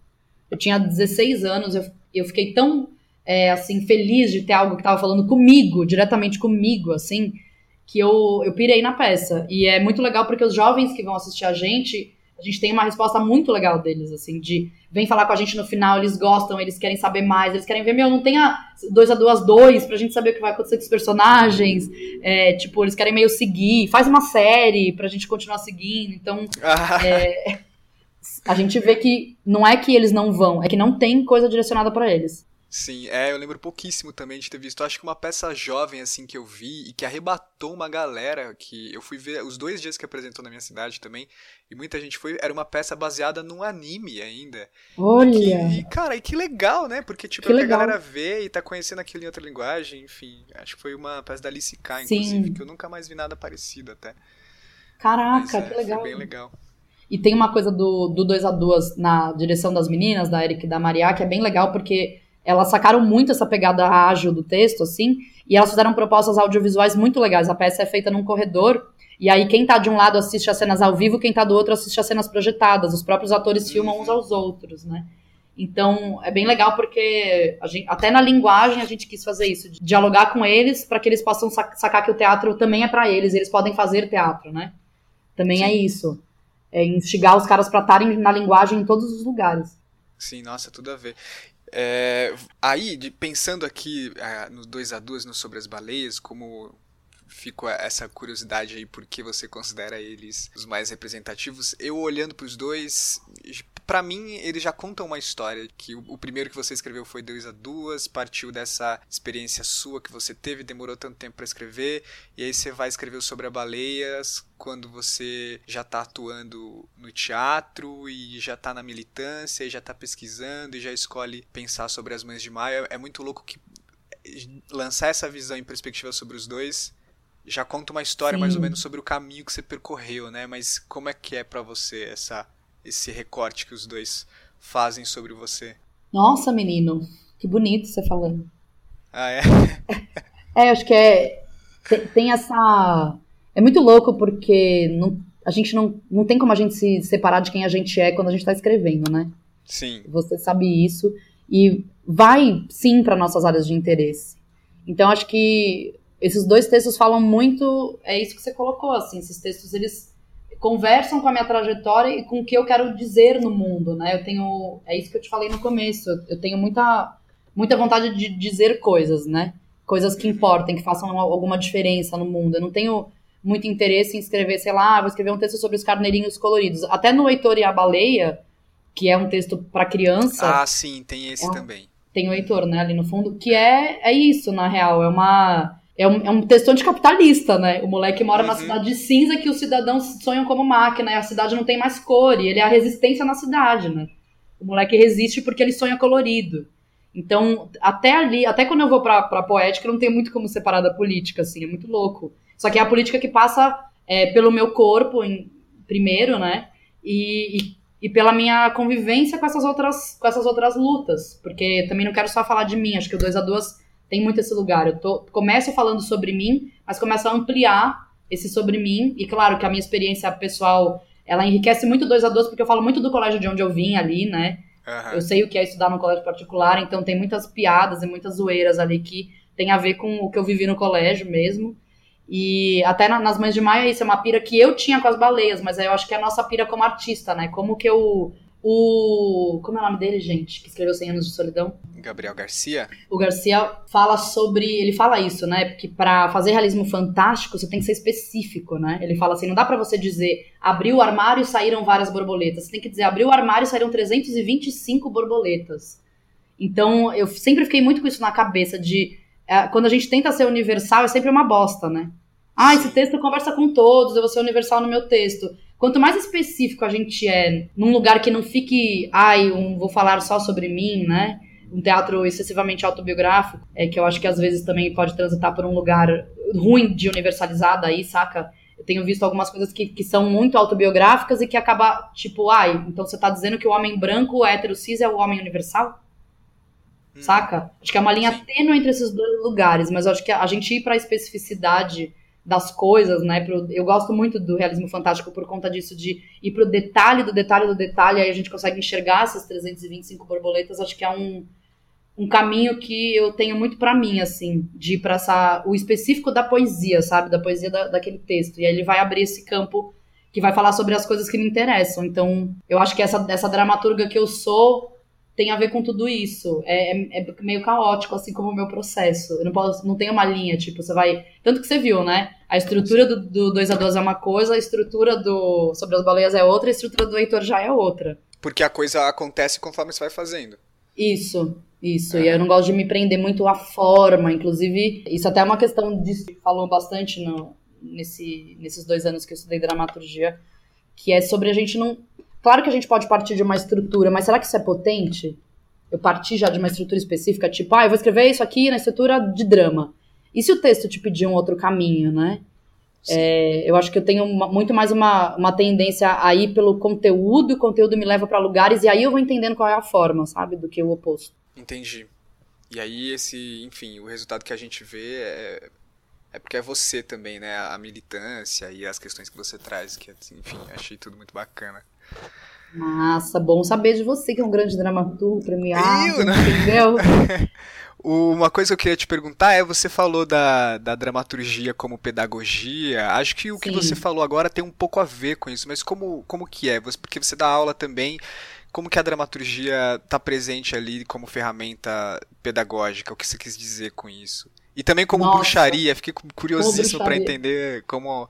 Eu tinha 16 anos, eu, eu fiquei tão, é, assim, feliz de ter algo que tava falando comigo, diretamente comigo, assim, que eu, eu pirei na peça. E é muito legal porque os jovens que vão assistir a gente, a gente tem uma resposta muito legal deles, assim, de vem falar com a gente no final, eles gostam, eles querem saber mais, eles querem ver, meu, não tenha dois a duas dois pra gente saber o que vai acontecer com os personagens. É, tipo, eles querem meio seguir, faz uma série pra gente continuar seguindo. Então, é, a gente vê que não é que eles não vão, é que não tem coisa direcionada para eles. Sim, é, eu lembro pouquíssimo também de ter visto, acho que uma peça jovem assim que eu vi e que arrebatou uma galera que eu fui ver os dois dias que apresentou na minha cidade também, e muita gente foi, era uma peça baseada num anime ainda. Olha! E, que, cara, e que legal, né? Porque tipo, que é a galera vê e tá conhecendo aquilo em outra linguagem, enfim, acho que foi uma peça da Alice K, inclusive, Sim. que eu nunca mais vi nada parecido até. Caraca, Mas, é, que legal. Foi bem legal. E tem uma coisa do 2 do a 2 na direção das meninas, da Eric e da Maria, que é bem legal, porque elas sacaram muito essa pegada ágil do texto, assim, e elas fizeram propostas audiovisuais muito legais. A peça é feita num corredor, e aí quem tá de um lado assiste as cenas ao vivo, quem tá do outro assiste as cenas projetadas. Os próprios atores filmam uns aos outros, né? Então, é bem legal porque gente, até na linguagem a gente quis fazer isso, dialogar com eles para que eles possam sacar que o teatro também é para eles, eles podem fazer teatro, né? Também é Sim. é isso. É instigar os caras para estarem na linguagem em todos os lugares. Sim, nossa, tudo a ver. É, aí, de, pensando aqui é, no 2 a 2 no Sobre as Baleias, como fico essa curiosidade aí por que você considera eles os mais representativos. Eu olhando para os dois, para mim, eles já contam uma história. Que o, o, primeiro que você escreveu foi Dois a Duas, partiu dessa experiência sua que você teve, demorou tanto tempo para escrever, e aí você vai escrever sobre a baleias quando você já está atuando no teatro e já está na militância, e já está pesquisando e já escolhe pensar sobre as mães de maio. É muito louco que lançar essa visão em perspectiva sobre os dois já conta uma história Sim. mais ou menos sobre o caminho que você percorreu, né? Mas como é que é para você essa esse recorte que os dois fazem sobre você. Nossa, menino, que bonito você falando. Ah, é? é, acho que é. Tem, tem, essa. É muito louco porque não, a gente não, não tem como a gente se separar de quem a gente é quando a gente está escrevendo, né? Sim. Você sabe isso. E vai, sim, para nossas áreas de interesse. Então, acho que esses dois textos falam muito. É isso que você colocou, assim. Esses textos, eles conversam com a minha trajetória e com o que eu quero dizer no mundo, né? Eu tenho, é isso que eu te falei no começo, eu tenho muita, muita vontade de dizer coisas, né? Coisas que importem, que façam alguma diferença no mundo. Eu não tenho muito interesse em escrever, sei lá, vou escrever um texto sobre os carneirinhos coloridos. Até no Heitor e a Baleia, que é um texto para criança. Ah, sim, tem esse é, também. Tem o Heitor, né, ali no fundo, que é, é isso, na real, é uma é um, é um texto anticapitalista, né? O moleque mora uhum. na cidade de cinza que os cidadãos sonham como máquina e a cidade não tem mais cor e ele é a resistência na cidade, né? O moleque resiste porque ele sonha colorido. Então, até ali, até quando eu vou pra, pra poética, não tem muito como separar da política, assim, é muito louco. Só que é a política que passa é, pelo meu corpo, em, primeiro, né? E, e, e, pela minha convivência com essas, outras, com essas outras lutas. Porque também não quero só falar de mim, acho que o 2 a 2 tem muito esse lugar. Eu tô, começo falando sobre mim, mas começo a ampliar esse sobre mim. E claro que a minha experiência pessoal, ela enriquece muito dois a dois, porque eu falo muito do colégio de onde eu vim ali, né? Uhum. Eu sei o que é estudar num colégio particular, então tem muitas piadas e muitas zoeiras ali que tem a ver com o que eu vivi no colégio mesmo. E até na, nas Mães de Maio, isso é uma pira que eu tinha com as baleias, mas eu acho que é a nossa pira como artista, né? Como que eu o. Como é o nome dele, gente? Que escreveu 100 Anos de Solidão? Gabriel Garcia. O Garcia fala sobre. Ele fala isso, né? Porque para fazer realismo fantástico, você tem que ser específico, né? Ele fala assim: não dá para você dizer abriu o armário e saíram várias borboletas. Você tem que dizer abriu o armário e saíram 325 borboletas. Então, eu sempre fiquei muito com isso na cabeça de. É, quando a gente tenta ser universal, é sempre uma bosta, né? Ah, esse texto conversa com todos, eu vou ser universal no meu texto. Quanto mais específico a gente é, num lugar que não fique, ai, um, vou falar só sobre mim, né? Um teatro excessivamente autobiográfico, é que eu acho que às vezes também pode transitar por um lugar ruim de universalizada aí, saca? Eu tenho visto algumas coisas que, que são muito autobiográficas e que acaba, tipo, ai, então você tá dizendo que o homem branco, hétero, cis é o homem universal? Hum. Saca? Acho que é uma linha tênue entre esses dois lugares, mas acho que a gente ir pra especificidade das coisas, né? Pro, eu gosto muito do realismo fantástico por conta disso, de ir pro detalhe do detalhe do detalhe, aí a gente consegue enxergar essas 325 borboletas. Acho que é um, um caminho que eu tenho muito para mim, assim, de ir pra essa, o específico da poesia, sabe? Da poesia da, daquele texto. E aí ele vai abrir esse campo que vai falar sobre as coisas que me interessam. Então, eu acho que essa, essa dramaturga que eu sou tem a ver com tudo isso. É, é, é, meio caótico, assim como o meu processo. Eu não, posso, não tem uma linha, tipo, você vai. Tanto que você viu, né? A estrutura do, do 2 a 2 é uma coisa, a estrutura do Sobre as Baleias é outra, a estrutura do Heitor já é outra. Porque a coisa acontece conforme você vai fazendo. Isso, isso. É. E eu não gosto de me prender muito à forma. Inclusive, isso até é uma questão de. Falou bastante no, nesse, nesses dois anos que eu estudei dramaturgia, que é sobre a gente não Claro que a gente pode partir de uma estrutura, mas será que isso é potente? Eu parti já de uma estrutura específica, tipo, ah, eu vou escrever isso aqui na estrutura de drama. E se o texto te pedir um outro caminho, né? É, eu acho que eu tenho uma, muito mais uma, uma tendência a ir pelo conteúdo, e o conteúdo me leva para lugares, e aí eu vou entendendo qual é a forma, sabe? Do que o oposto. Entendi. E aí, esse, enfim, o resultado que a gente vê é, é porque é você também, né? A militância e as questões que você traz, que, enfim, achei tudo muito bacana. Massa, bom saber de você, que é um grande dramaturgo premiado, Eu, né? entendeu? Uma coisa que eu queria te perguntar é, você falou da, da dramaturgia como pedagogia, acho que o Sim. que você falou agora tem um pouco a ver com isso, mas como, como que é? Porque você dá aula também, como que a dramaturgia está presente ali como ferramenta pedagógica, o que você quis dizer com isso? E também como Nossa. bruxaria, fiquei curiosíssimo para entender como,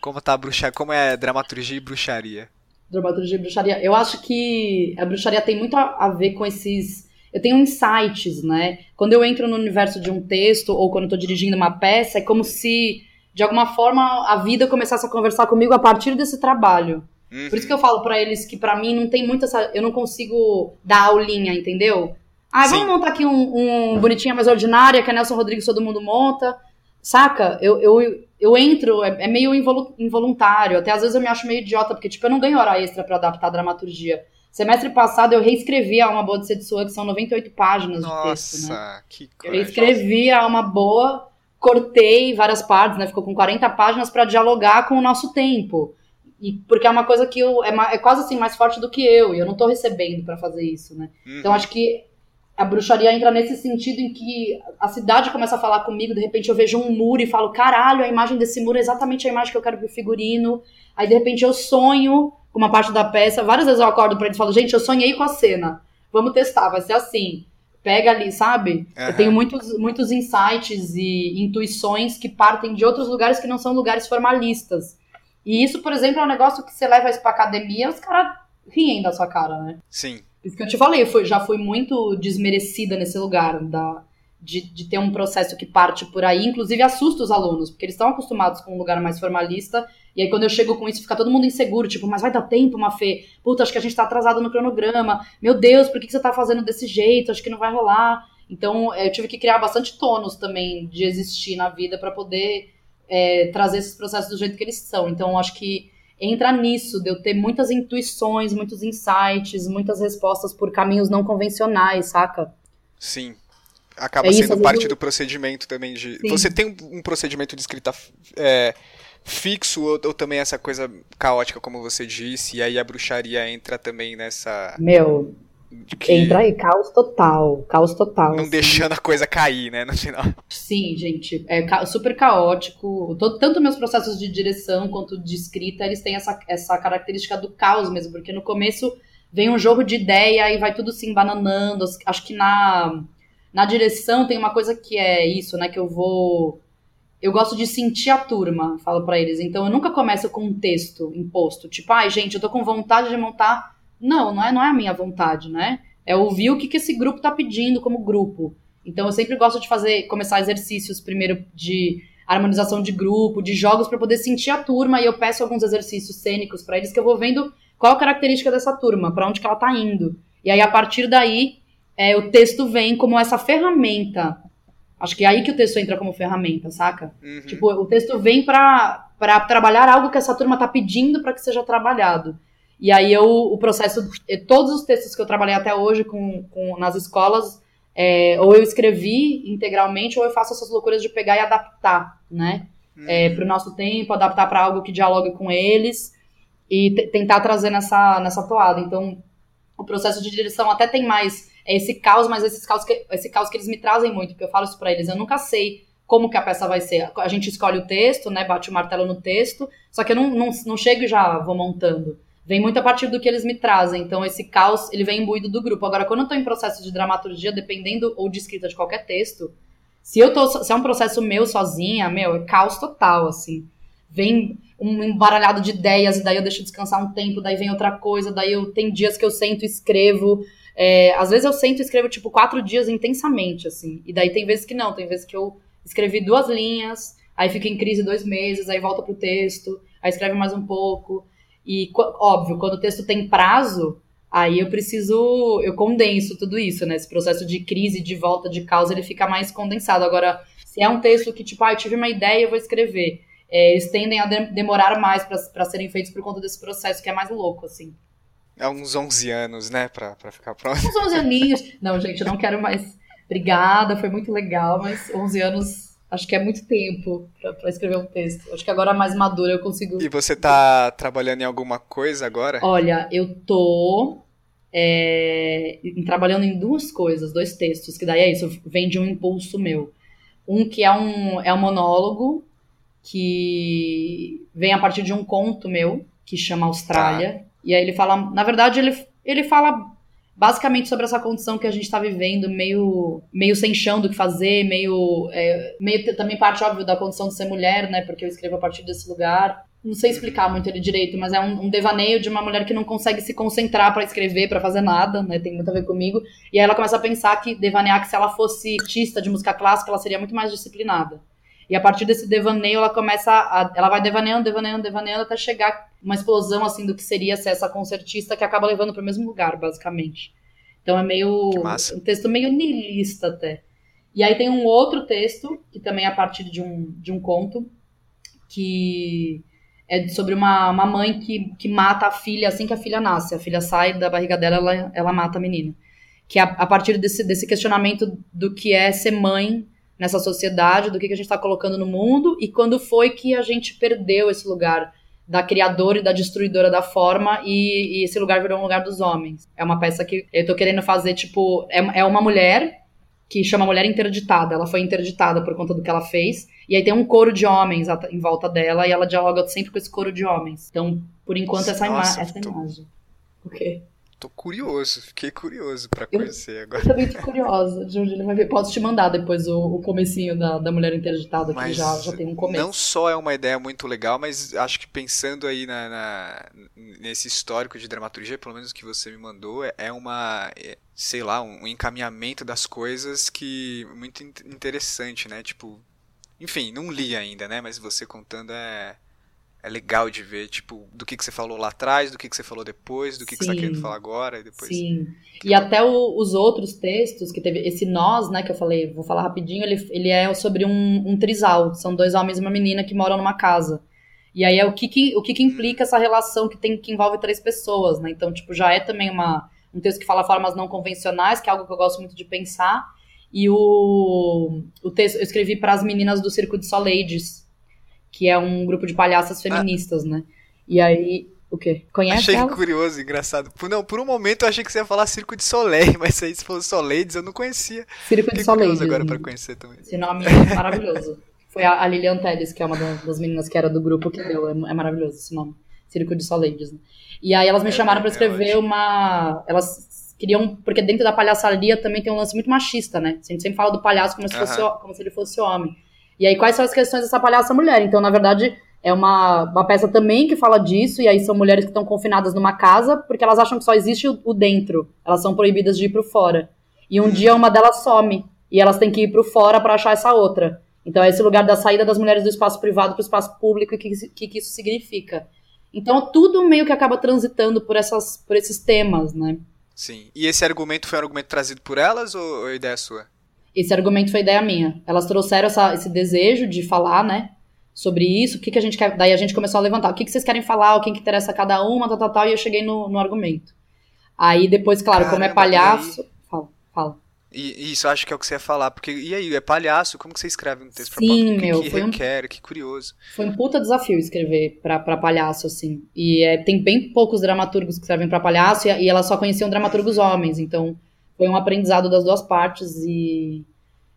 como tá a bruxaria, como é dramaturgia e bruxaria dramaturgia e bruxaria. Eu acho que a bruxaria tem muito a, a ver com esses. Eu tenho insights, né? Quando eu entro no universo de um texto ou quando eu tô dirigindo uma peça, é como se, de alguma forma, a vida começasse a conversar comigo a partir desse trabalho. Uhum. Por isso que eu falo para eles que para mim não tem muito essa. Eu não consigo dar aulinha, entendeu? Ah, vamos montar aqui um, um bonitinha mais ordinária que a Nelson Rodrigues todo mundo monta. Saca? Eu, eu, eu entro, é, é, meio involuntário. Até às vezes eu me acho meio idiota, porque, tipo, eu não ganho hora extra para adaptar a dramaturgia. Semestre passado eu reescrevi a Uma Boa de Setsua, que são 98 páginas Nossa, de texto, né? Que coisa. Eu reescrevi a Uma Boa, cortei várias partes, né? Ficou com 40 páginas para dialogar com o nosso tempo. E porque é uma coisa que eu, é, é, quase assim mais forte do que eu, e eu não tô recebendo para fazer isso, né? Uhum. Então acho que a bruxaria entra nesse sentido em que a cidade começa a falar comigo, de repente eu vejo um muro e falo, caralho, a imagem desse muro é exatamente a imagem que eu quero pro figurino. Aí de repente eu sonho com uma parte da peça, várias vezes eu acordo pra ele e falo, gente, eu sonhei com a cena. Vamos testar, vai ser assim. Pega ali, sabe? Uhum. Eu tenho muitos, muitos insights e intuições que partem de outros lugares que não são lugares formalistas. E isso, por exemplo, é um negócio que você leva isso pra academia, os caras riem da sua cara, né? Sim. Isso que eu te falei, foi, já fui muito desmerecida nesse lugar da, de, de ter um processo que parte por aí, inclusive assusta os alunos, porque eles estão acostumados com um lugar mais formalista, e aí quando eu chego com isso, fica todo mundo inseguro, tipo, mas vai dar tempo, Mafê? Puta, acho que a gente tá atrasado no cronograma. Meu Deus, por que, que você tá fazendo desse jeito? Acho que não vai rolar. Então, eu tive que criar bastante tônus também de existir na vida para poder é, trazer esses processos do jeito que eles são. Então, acho que entra nisso, de eu ter muitas intuições, muitos insights, muitas respostas por caminhos não convencionais, saca? Sim. Acaba é sendo parte do procedimento também de. Sim. Você tem um procedimento de escrita é, fixo ou, ou, também essa coisa caótica, como você disse, e aí a bruxaria entra também nessa. Meu, que... Entra aí, caos total, caos total. Não assim. deixando a coisa cair, né, no final. Sim, gente, é ca super caótico. Todo, tanto meus processos de direção quanto de escrita, eles têm essa, essa característica do caos mesmo, porque no começo vem um jogo de ideia e vai tudo se embananando. Acho que na, na direção tem uma coisa que é isso, né, que eu vou... Eu gosto de sentir a turma, falo para eles. Então eu nunca começo com um texto imposto, tipo, ai, gente, eu tô com vontade de montar não, não é, não é a minha vontade, né? É ouvir o que, que esse grupo está pedindo como grupo. Então eu sempre gosto de fazer, começar exercícios primeiro de harmonização de grupo, de jogos para poder sentir a turma e eu peço alguns exercícios cênicos para eles que eu vou vendo qual a característica dessa turma, para onde que ela está indo. E aí a partir daí é, o texto vem como essa ferramenta. Acho que é aí que o texto entra como ferramenta, saca? Uhum. Tipo, o texto vem para trabalhar algo que essa turma está pedindo para que seja trabalhado. E aí eu, o processo, todos os textos que eu trabalhei até hoje com, com nas escolas, é, ou eu escrevi integralmente, ou eu faço essas loucuras de pegar e adaptar, né? Uhum. É, para o nosso tempo, adaptar para algo que dialogue com eles e tentar trazer nessa, nessa toada. Então, o processo de direção até tem mais é esse caos, mas esses caos que, esse caos que eles me trazem muito, porque eu falo isso para eles, eu nunca sei como que a peça vai ser. A gente escolhe o texto, né, bate o martelo no texto, só que eu não, não, não chego e já vou montando. Vem muito a partir do que eles me trazem. Então, esse caos, ele vem imbuído do grupo. Agora, quando eu tô em processo de dramaturgia, dependendo ou de escrita de qualquer texto, se eu tô, se é um processo meu sozinha, meu, é caos total, assim. Vem um embaralhado de ideias, e daí eu deixo descansar um tempo, daí vem outra coisa, daí eu tem dias que eu sento e escrevo. É, às vezes eu sento e escrevo, tipo, quatro dias intensamente, assim. E daí tem vezes que não, tem vezes que eu escrevi duas linhas, aí fica em crise dois meses, aí volta pro texto, aí escreve mais um pouco. E, óbvio, quando o texto tem prazo, aí eu preciso, eu condenso tudo isso, né? Esse processo de crise, de volta de causa, ele fica mais condensado. Agora, se é um texto que, tipo, ah, eu tive uma ideia, eu vou escrever. É, eles tendem a de demorar mais para serem feitos por conta desse processo, que é mais louco, assim. É uns 11 anos, né, pra, pra ficar pronto. Uns 11 aninhos. Não, gente, eu não quero mais. Obrigada, foi muito legal, mas 11 anos acho que é muito tempo para escrever um texto. Acho que agora mais madura eu consigo. E você tá trabalhando em alguma coisa agora? Olha, eu tô é, trabalhando em duas coisas, dois textos, que daí é isso, vem de um impulso meu. Um que é um, é um monólogo que vem a partir de um conto meu, que chama Austrália. Tá. E aí ele fala, na verdade, ele, ele fala basicamente sobre essa condição que a gente está vivendo, meio, meio sem chão do que fazer, meio, é, meio também parte, óbvio, da condição de ser mulher, né? Porque eu escrevo a partir desse lugar. Não sei explicar muito ele direito, mas é um, um devaneio de uma mulher que não consegue se concentrar para escrever, para fazer nada, né? Tem muito a ver comigo. E aí ela começa a pensar que devanear que se ela fosse artista de música clássica, ela seria muito mais disciplinada. E a partir desse devaneio, ela começa a, ela vai devaneando, devaneando, devaneando até chegar uma explosão assim do que seria ser essa concertista que acaba levando para o mesmo lugar, basicamente. Então é meio um texto meio niilista até. E aí tem um outro texto que também é a partir de um, de um conto que é sobre uma, uma mãe que, que mata a filha assim que a filha nasce. A filha sai da barriga dela, ela, ela mata a menina. Que é a, a partir desse, desse questionamento do que é ser mãe nessa sociedade, do que, que a gente está colocando no mundo e quando foi que a gente perdeu esse lugar da criadora e da destruidora da forma e, e, esse lugar virou um lugar dos homens. É uma peça que eu tô querendo fazer, tipo, é, é uma mulher que chama Mulher Interditada. Ela foi interditada por conta do que ela fez. E aí tem um coro de homens em volta dela e ela dialoga sempre com esse coro de homens. Então, por enquanto, essa, Nossa, ima essa tô... imagem. O quê? Tô curioso, fiquei curioso para conhecer eu, agora. Eu também tô curiosa de onde ele vai ver. Posso te mandar depois o, o comecinho da, da Mulher Interditada, que já, já tem um começo. Não só é uma ideia muito legal, mas acho que pensando aí na, na nesse histórico de dramaturgia, pelo menos que você me mandou, é, é uma, é, sei lá, um encaminhamento das coisas que muito interessante, né? Tipo, enfim, não li ainda, né? Mas você contando é é legal de ver, tipo, do que, que você falou lá atrás, do que, que você falou depois, do que, que você tá querendo falar agora e depois. Sim. E até o, os outros textos que teve, esse nós, né, que eu falei, vou falar rapidinho, ele, ele é sobre um, um trisal. São dois homens e uma menina que moram numa casa. E aí é o que, que o que, que implica essa relação que tem que envolve três pessoas, né? Então, tipo, já é também uma, um texto que fala formas não convencionais, que é algo que eu gosto muito de pensar. E o, o texto eu escrevi para as meninas do Circo de Soleides, que é um grupo de palhaças ah. feministas, ah. né? E aí, o quê? Conhece Achei ela? curioso, engraçado. Por, não, por um momento eu achei que você ia falar Circo de Soleil, mas aí se fosse Soleides eu não conhecia. Circo de Soleil. agora para conhecer também. Esse nome é maravilhoso. Foi a, Lilian Teles, que é uma das meninas que era do grupo que deu. É, é maravilhoso esse nome. Circo de Soleides. Né? E aí elas me é, chamaram para é escrever é uma. Elas queriam. Porque dentro da palhaçaria também tem um lance muito machista, né? A gente sempre fala do palhaço como se, fosse, como se ele fosse homem. E aí, quais são as questões dessa palhaça mulher? Então, na verdade, é uma, uma peça também que fala disso, e aí são mulheres que estão confinadas numa casa porque elas acham que só existe o, o dentro. Elas são proibidas de ir pro fora. E um dia uma delas some, e elas têm que ir pro fora para achar essa outra. Então, é esse lugar da saída das mulheres do espaço privado para o espaço público e o que, que, que, isso significa. Então, tudo meio que acaba transitando por, essas, por esses temas, né? Sim. E esse argumento foi um argumento trazido por elas ou, ou ideia sua? Esse argumento foi ideia minha. Elas trouxeram essa, esse desejo de falar, né? Sobre isso, o que, que a gente quer. Daí a gente começou a levantar. O que, que vocês querem falar, o que, que interessa a cada uma, tal, tal, tal, e eu cheguei no, no argumento. Aí depois, claro, Caramba, como é palhaço. Fala, fala. E isso acho que é o que você ia falar, porque e aí, é palhaço, como que você escreve um texto pra Sim, meu, que, que requer, um, que curioso. Foi um puta desafio escrever pra, pra palhaço, assim. E é, tem bem poucos dramaturgos que escrevem pra palhaço, e, e elas só conheciam dramaturgos homens, então foi um aprendizado das duas partes e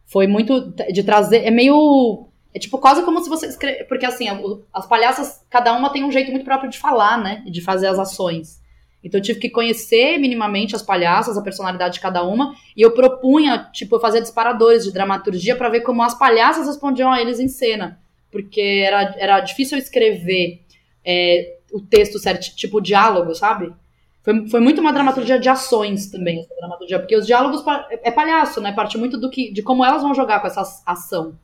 foi muito de trazer. É meio. É tipo quase como se você escreve. Porque assim, as palhaças, cada uma tem um jeito muito próprio de falar, né? De fazer as ações. Então eu tive que conhecer minimamente as palhaças, a personalidade de cada uma, e eu propunha, tipo, fazer disparadores de dramaturgia para ver como as palhaças respondiam a eles em cena. Porque era, era difícil escrever é, o texto certo, tipo diálogo, sabe? Foi, foi muito uma dramaturgia de ações também, essa dramaturgia, porque os diálogos é palhaço, né? Parte muito do que, de como elas vão jogar com essa ação.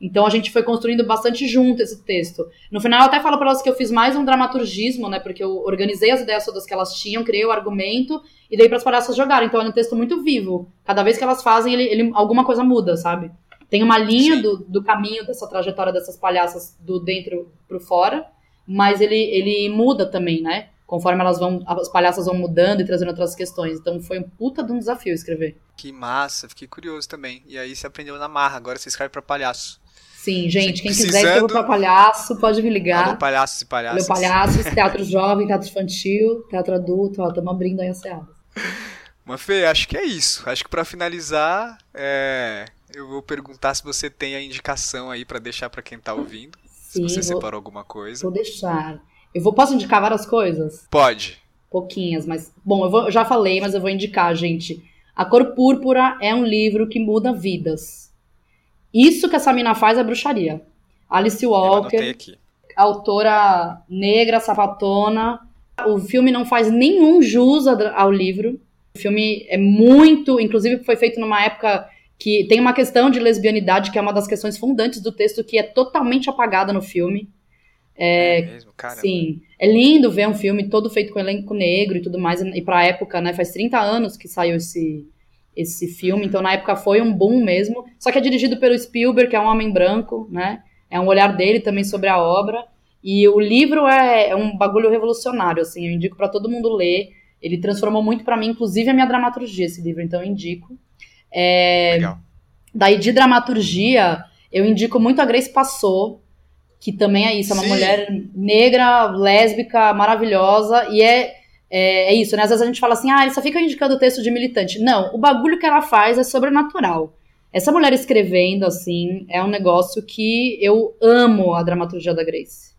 Então a gente foi construindo bastante junto esse texto. No final eu até falo para elas que eu fiz mais um dramaturgismo, né? Porque eu organizei as ideias todas que elas tinham, criei o argumento e dei para as palhaças jogarem. Então é um texto muito vivo. Cada vez que elas fazem, ele, ele alguma coisa muda, sabe? Tem uma linha do, do, caminho dessa trajetória dessas palhaças do dentro pro fora, mas ele, ele muda também, né? Conforme elas vão, as palhaças vão mudando e trazendo outras questões. Então foi um puta de um desafio escrever. Que massa, fiquei curioso também. E aí você aprendeu na marra, agora você escreve para palhaço. Sim, gente, quem Precisando... quiser escrever para palhaço, pode me ligar. Alô, palhaços e palhaços. Meu palhaços, teatro jovem, teatro infantil, teatro adulto, ó, estamos abrindo aí a seada. Mafê, acho que é isso. Acho que para finalizar, é... eu vou perguntar se você tem a indicação aí para deixar para quem tá ouvindo. Sim, se você vou... separou alguma coisa. Vou deixar. Eu vou, posso indicar várias coisas? Pode. Pouquinhas, mas. Bom, eu, vou, eu já falei, mas eu vou indicar, gente. A Cor Púrpura é um livro que muda vidas. Isso que essa mina faz é bruxaria. Alice Walker, autora negra, sapatona. O filme não faz nenhum jus ao livro. O filme é muito. Inclusive, foi feito numa época que tem uma questão de lesbianidade, que é uma das questões fundantes do texto, que é totalmente apagada no filme. É, é mesmo, cara. Sim. É lindo ver um filme todo feito com elenco negro e tudo mais. E pra época, né? Faz 30 anos que saiu esse, esse filme. Então, na época, foi um boom mesmo. Só que é dirigido pelo Spielberg, que é um homem branco, né? É um olhar dele também sobre a obra. E o livro é, é um bagulho revolucionário, assim. Eu indico para todo mundo ler. Ele transformou muito para mim, inclusive, a minha dramaturgia, esse livro. Então, eu indico. É, Legal. Daí, de dramaturgia, eu indico muito a Grace Passou, que também é isso, é uma Sim. mulher negra, lésbica, maravilhosa, e é, é, é, isso, né? Às vezes a gente fala assim, ah, ele só fica indicando texto de militante. Não, o bagulho que ela faz é sobrenatural. Essa mulher escrevendo, assim, é um negócio que eu amo a dramaturgia da Grace.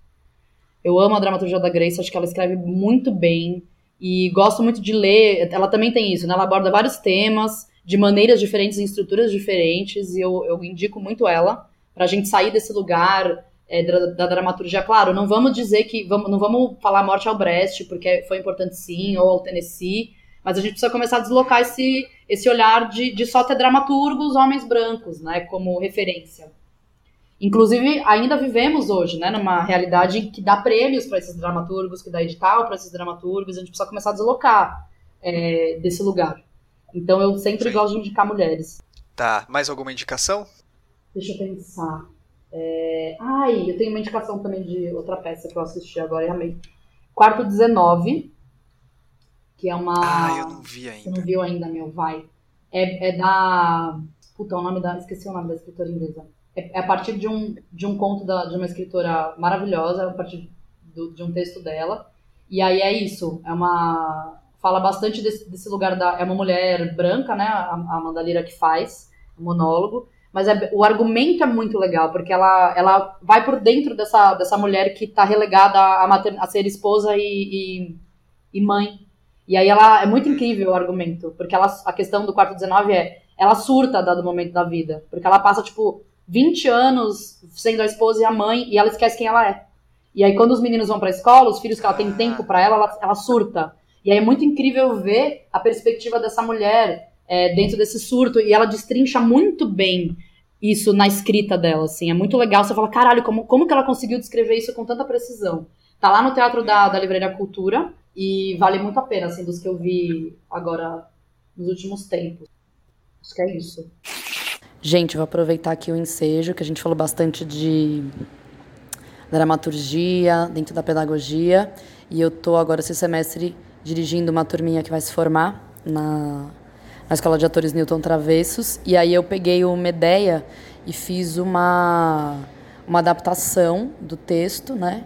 Eu amo a dramaturgia da Grace, acho que ela escreve muito bem, e gosto muito de ler. Ela também tem isso, né? Ela aborda vários temas de maneiras diferentes, em estruturas diferentes, e eu, eu indico muito ela, pra gente sair desse lugar é, da, da, dramaturgia. Claro, não vamos dizer que. Vamos, não vamos falar morte ao Brest, porque foi importante sim, ou ao Tennessee, mas a gente precisa começar a deslocar esse, esse olhar de, de só ter dramaturgos homens brancos, né, como referência. Inclusive, ainda vivemos hoje, né, numa realidade que dá prêmios para esses dramaturgos, que dá edital para esses dramaturgos, a gente precisa começar a deslocar é, desse lugar. Então, eu sempre Sim. gosto de indicar mulheres. Tá, mais alguma indicação? Deixa eu pensar. É... Ai, eu tenho uma indicação também de outra peça que eu assisti agora e amei. Quarto 19, que é uma. Ah, eu não vi ainda. Você não viu ainda, meu, vai. É, é da. Puta, o nome da. Esqueci o nome da escritora inglesa. É, é a partir de um, de um conto da, de uma escritora maravilhosa, a partir do, de um texto dela. E aí é isso, é uma. Fala bastante desse, desse lugar da. É uma mulher branca, né? A, a Amanda Lira que faz o monólogo mas é, o argumento é muito legal, porque ela, ela vai por dentro dessa, dessa mulher que está relegada a, mater, a ser esposa e, e, e, mãe. E aí ela é muito incrível o argumento, porque ela, a questão do quarto 19 é ela surta dado momento da vida, porque ela passa tipo 20 anos sendo a esposa e a mãe e ela esquece quem ela é. E aí quando os meninos vão para a escola, os filhos que ela tem tempo para ela, ela, ela surta. E aí é muito incrível ver a perspectiva dessa mulher é, dentro desse surto, e ela destrincha muito bem isso na escrita dela, assim, é muito legal, você fala, caralho, como, como que ela conseguiu descrever isso com tanta precisão? Tá lá no Teatro da, da Livraria Cultura, e vale muito a pena, assim, dos que eu vi agora nos últimos tempos. Acho que é isso. Gente, vou aproveitar aqui o ensejo, que a gente falou bastante de dramaturgia, dentro da pedagogia, e eu tô agora esse semestre dirigindo uma turminha que vai se formar na na Escola de Atores Newton Travessos. E aí eu peguei uma ideia e fiz uma, uma adaptação do texto, né?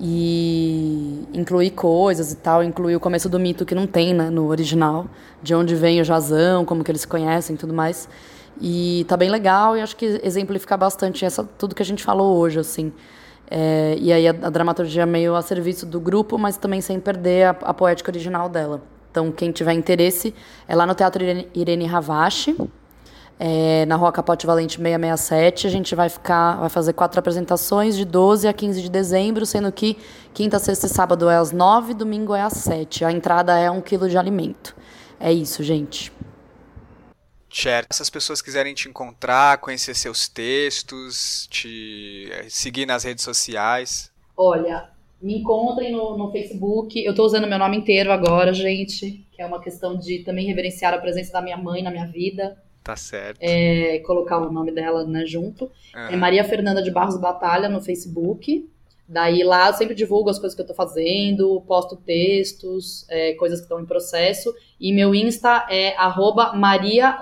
E incluí coisas e tal, incluí o começo do mito que não tem né, no original, de onde vem o Jazão, como que eles se conhecem e tudo mais. E tá bem legal e acho que exemplifica bastante essa, tudo que a gente falou hoje, assim. É, e aí a, a, dramaturgia meio a serviço do grupo, mas também sem perder a, a poética original dela. Então, quem tiver interesse, é lá no Teatro Irene, Ravache, é, na Rua Capote Valente 667. A gente vai ficar, vai fazer quatro apresentações de 12 a 15 de dezembro, sendo que quinta, sexta e sábado é às 9, domingo é às 7. A entrada é um quilo de alimento. É isso, gente. Cher, se as pessoas quiserem te encontrar, conhecer seus textos, te eh, seguir nas redes sociais. Olha, me encontrem no, no Facebook. Eu estou usando meu nome inteiro agora, gente, que é uma questão de também reverenciar a presença da minha mãe na minha vida. Tá certo. É, colocar o nome dela né, junto. Uhum. É Maria Fernanda de Barros Batalha no Facebook. Daí lá eu sempre divulgo as coisas que eu tô fazendo, posto textos, é, coisas que estão em processo. E meu Insta é arroba Maria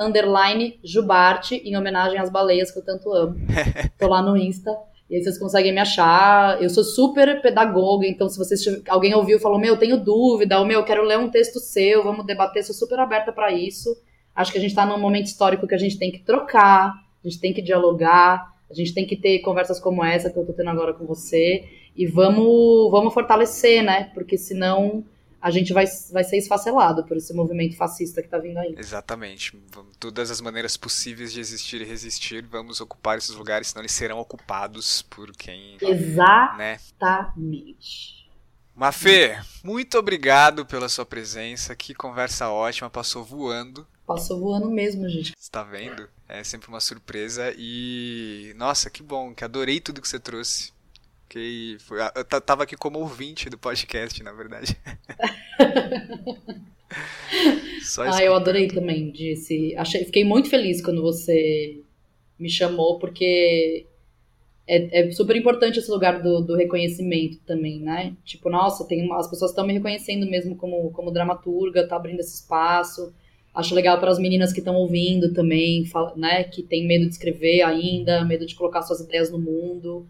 Jubarte, em homenagem às baleias que eu tanto amo. tô lá no Insta. E aí vocês conseguem me achar. Eu sou super pedagoga, então se vocês alguém ouviu e falou, meu, tenho dúvida, ou meu, quero ler um texto seu, vamos debater, sou super aberta para isso. Acho que a gente está num momento histórico que a gente tem que trocar, a gente tem que dialogar, a gente tem que ter conversas como essa que eu tô tendo agora com você e vamos, vamos fortalecer, né? Porque senão a gente vai, vai ser esfacelado por esse movimento fascista que está vindo aí. Exatamente. Todas as maneiras possíveis de existir e resistir, vamos ocupar esses lugares, senão eles serão ocupados por quem. Exatamente. Né? Mafê, muito obrigado pela sua presença. Que conversa ótima, passou voando. Passou voando mesmo, gente. Você tá vendo? É sempre uma surpresa e. Nossa, que bom, que adorei tudo que você trouxe. Que foi, eu tava aqui como ouvinte do podcast, na verdade. ah, eu adorei também disse. Achei, fiquei muito feliz quando você me chamou, porque é, é super importante esse lugar do, do, reconhecimento também, né? Tipo, nossa, tem as pessoas estão me reconhecendo mesmo como, como dramaturga, tá abrindo esse espaço. Acho legal para as meninas que estão ouvindo também, né? Que tem medo de escrever ainda, medo de colocar suas ideias no mundo.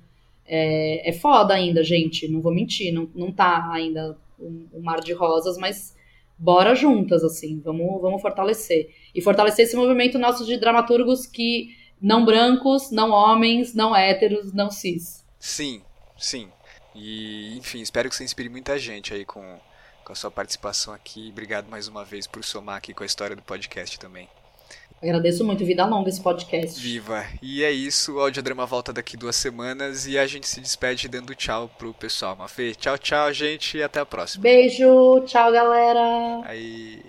É, é foda ainda, gente, não vou mentir, não, não tá ainda um, um mar de rosas, mas bora juntas, assim, vamos, vamos fortalecer. E fortalecer esse movimento nosso de dramaturgos que não brancos, não homens, não héteros, não cis. Sim, sim. E, enfim, espero que você inspire muita gente aí com, com a sua participação aqui. Obrigado mais uma vez por somar aqui com a história do podcast também. Agradeço muito, vida longa esse podcast. Viva! E é isso, o Audiodrama volta daqui duas semanas e a gente se despede dando tchau pro pessoal. Mafê, tchau, tchau, gente, e até a próxima. Beijo, tchau, galera! Aí...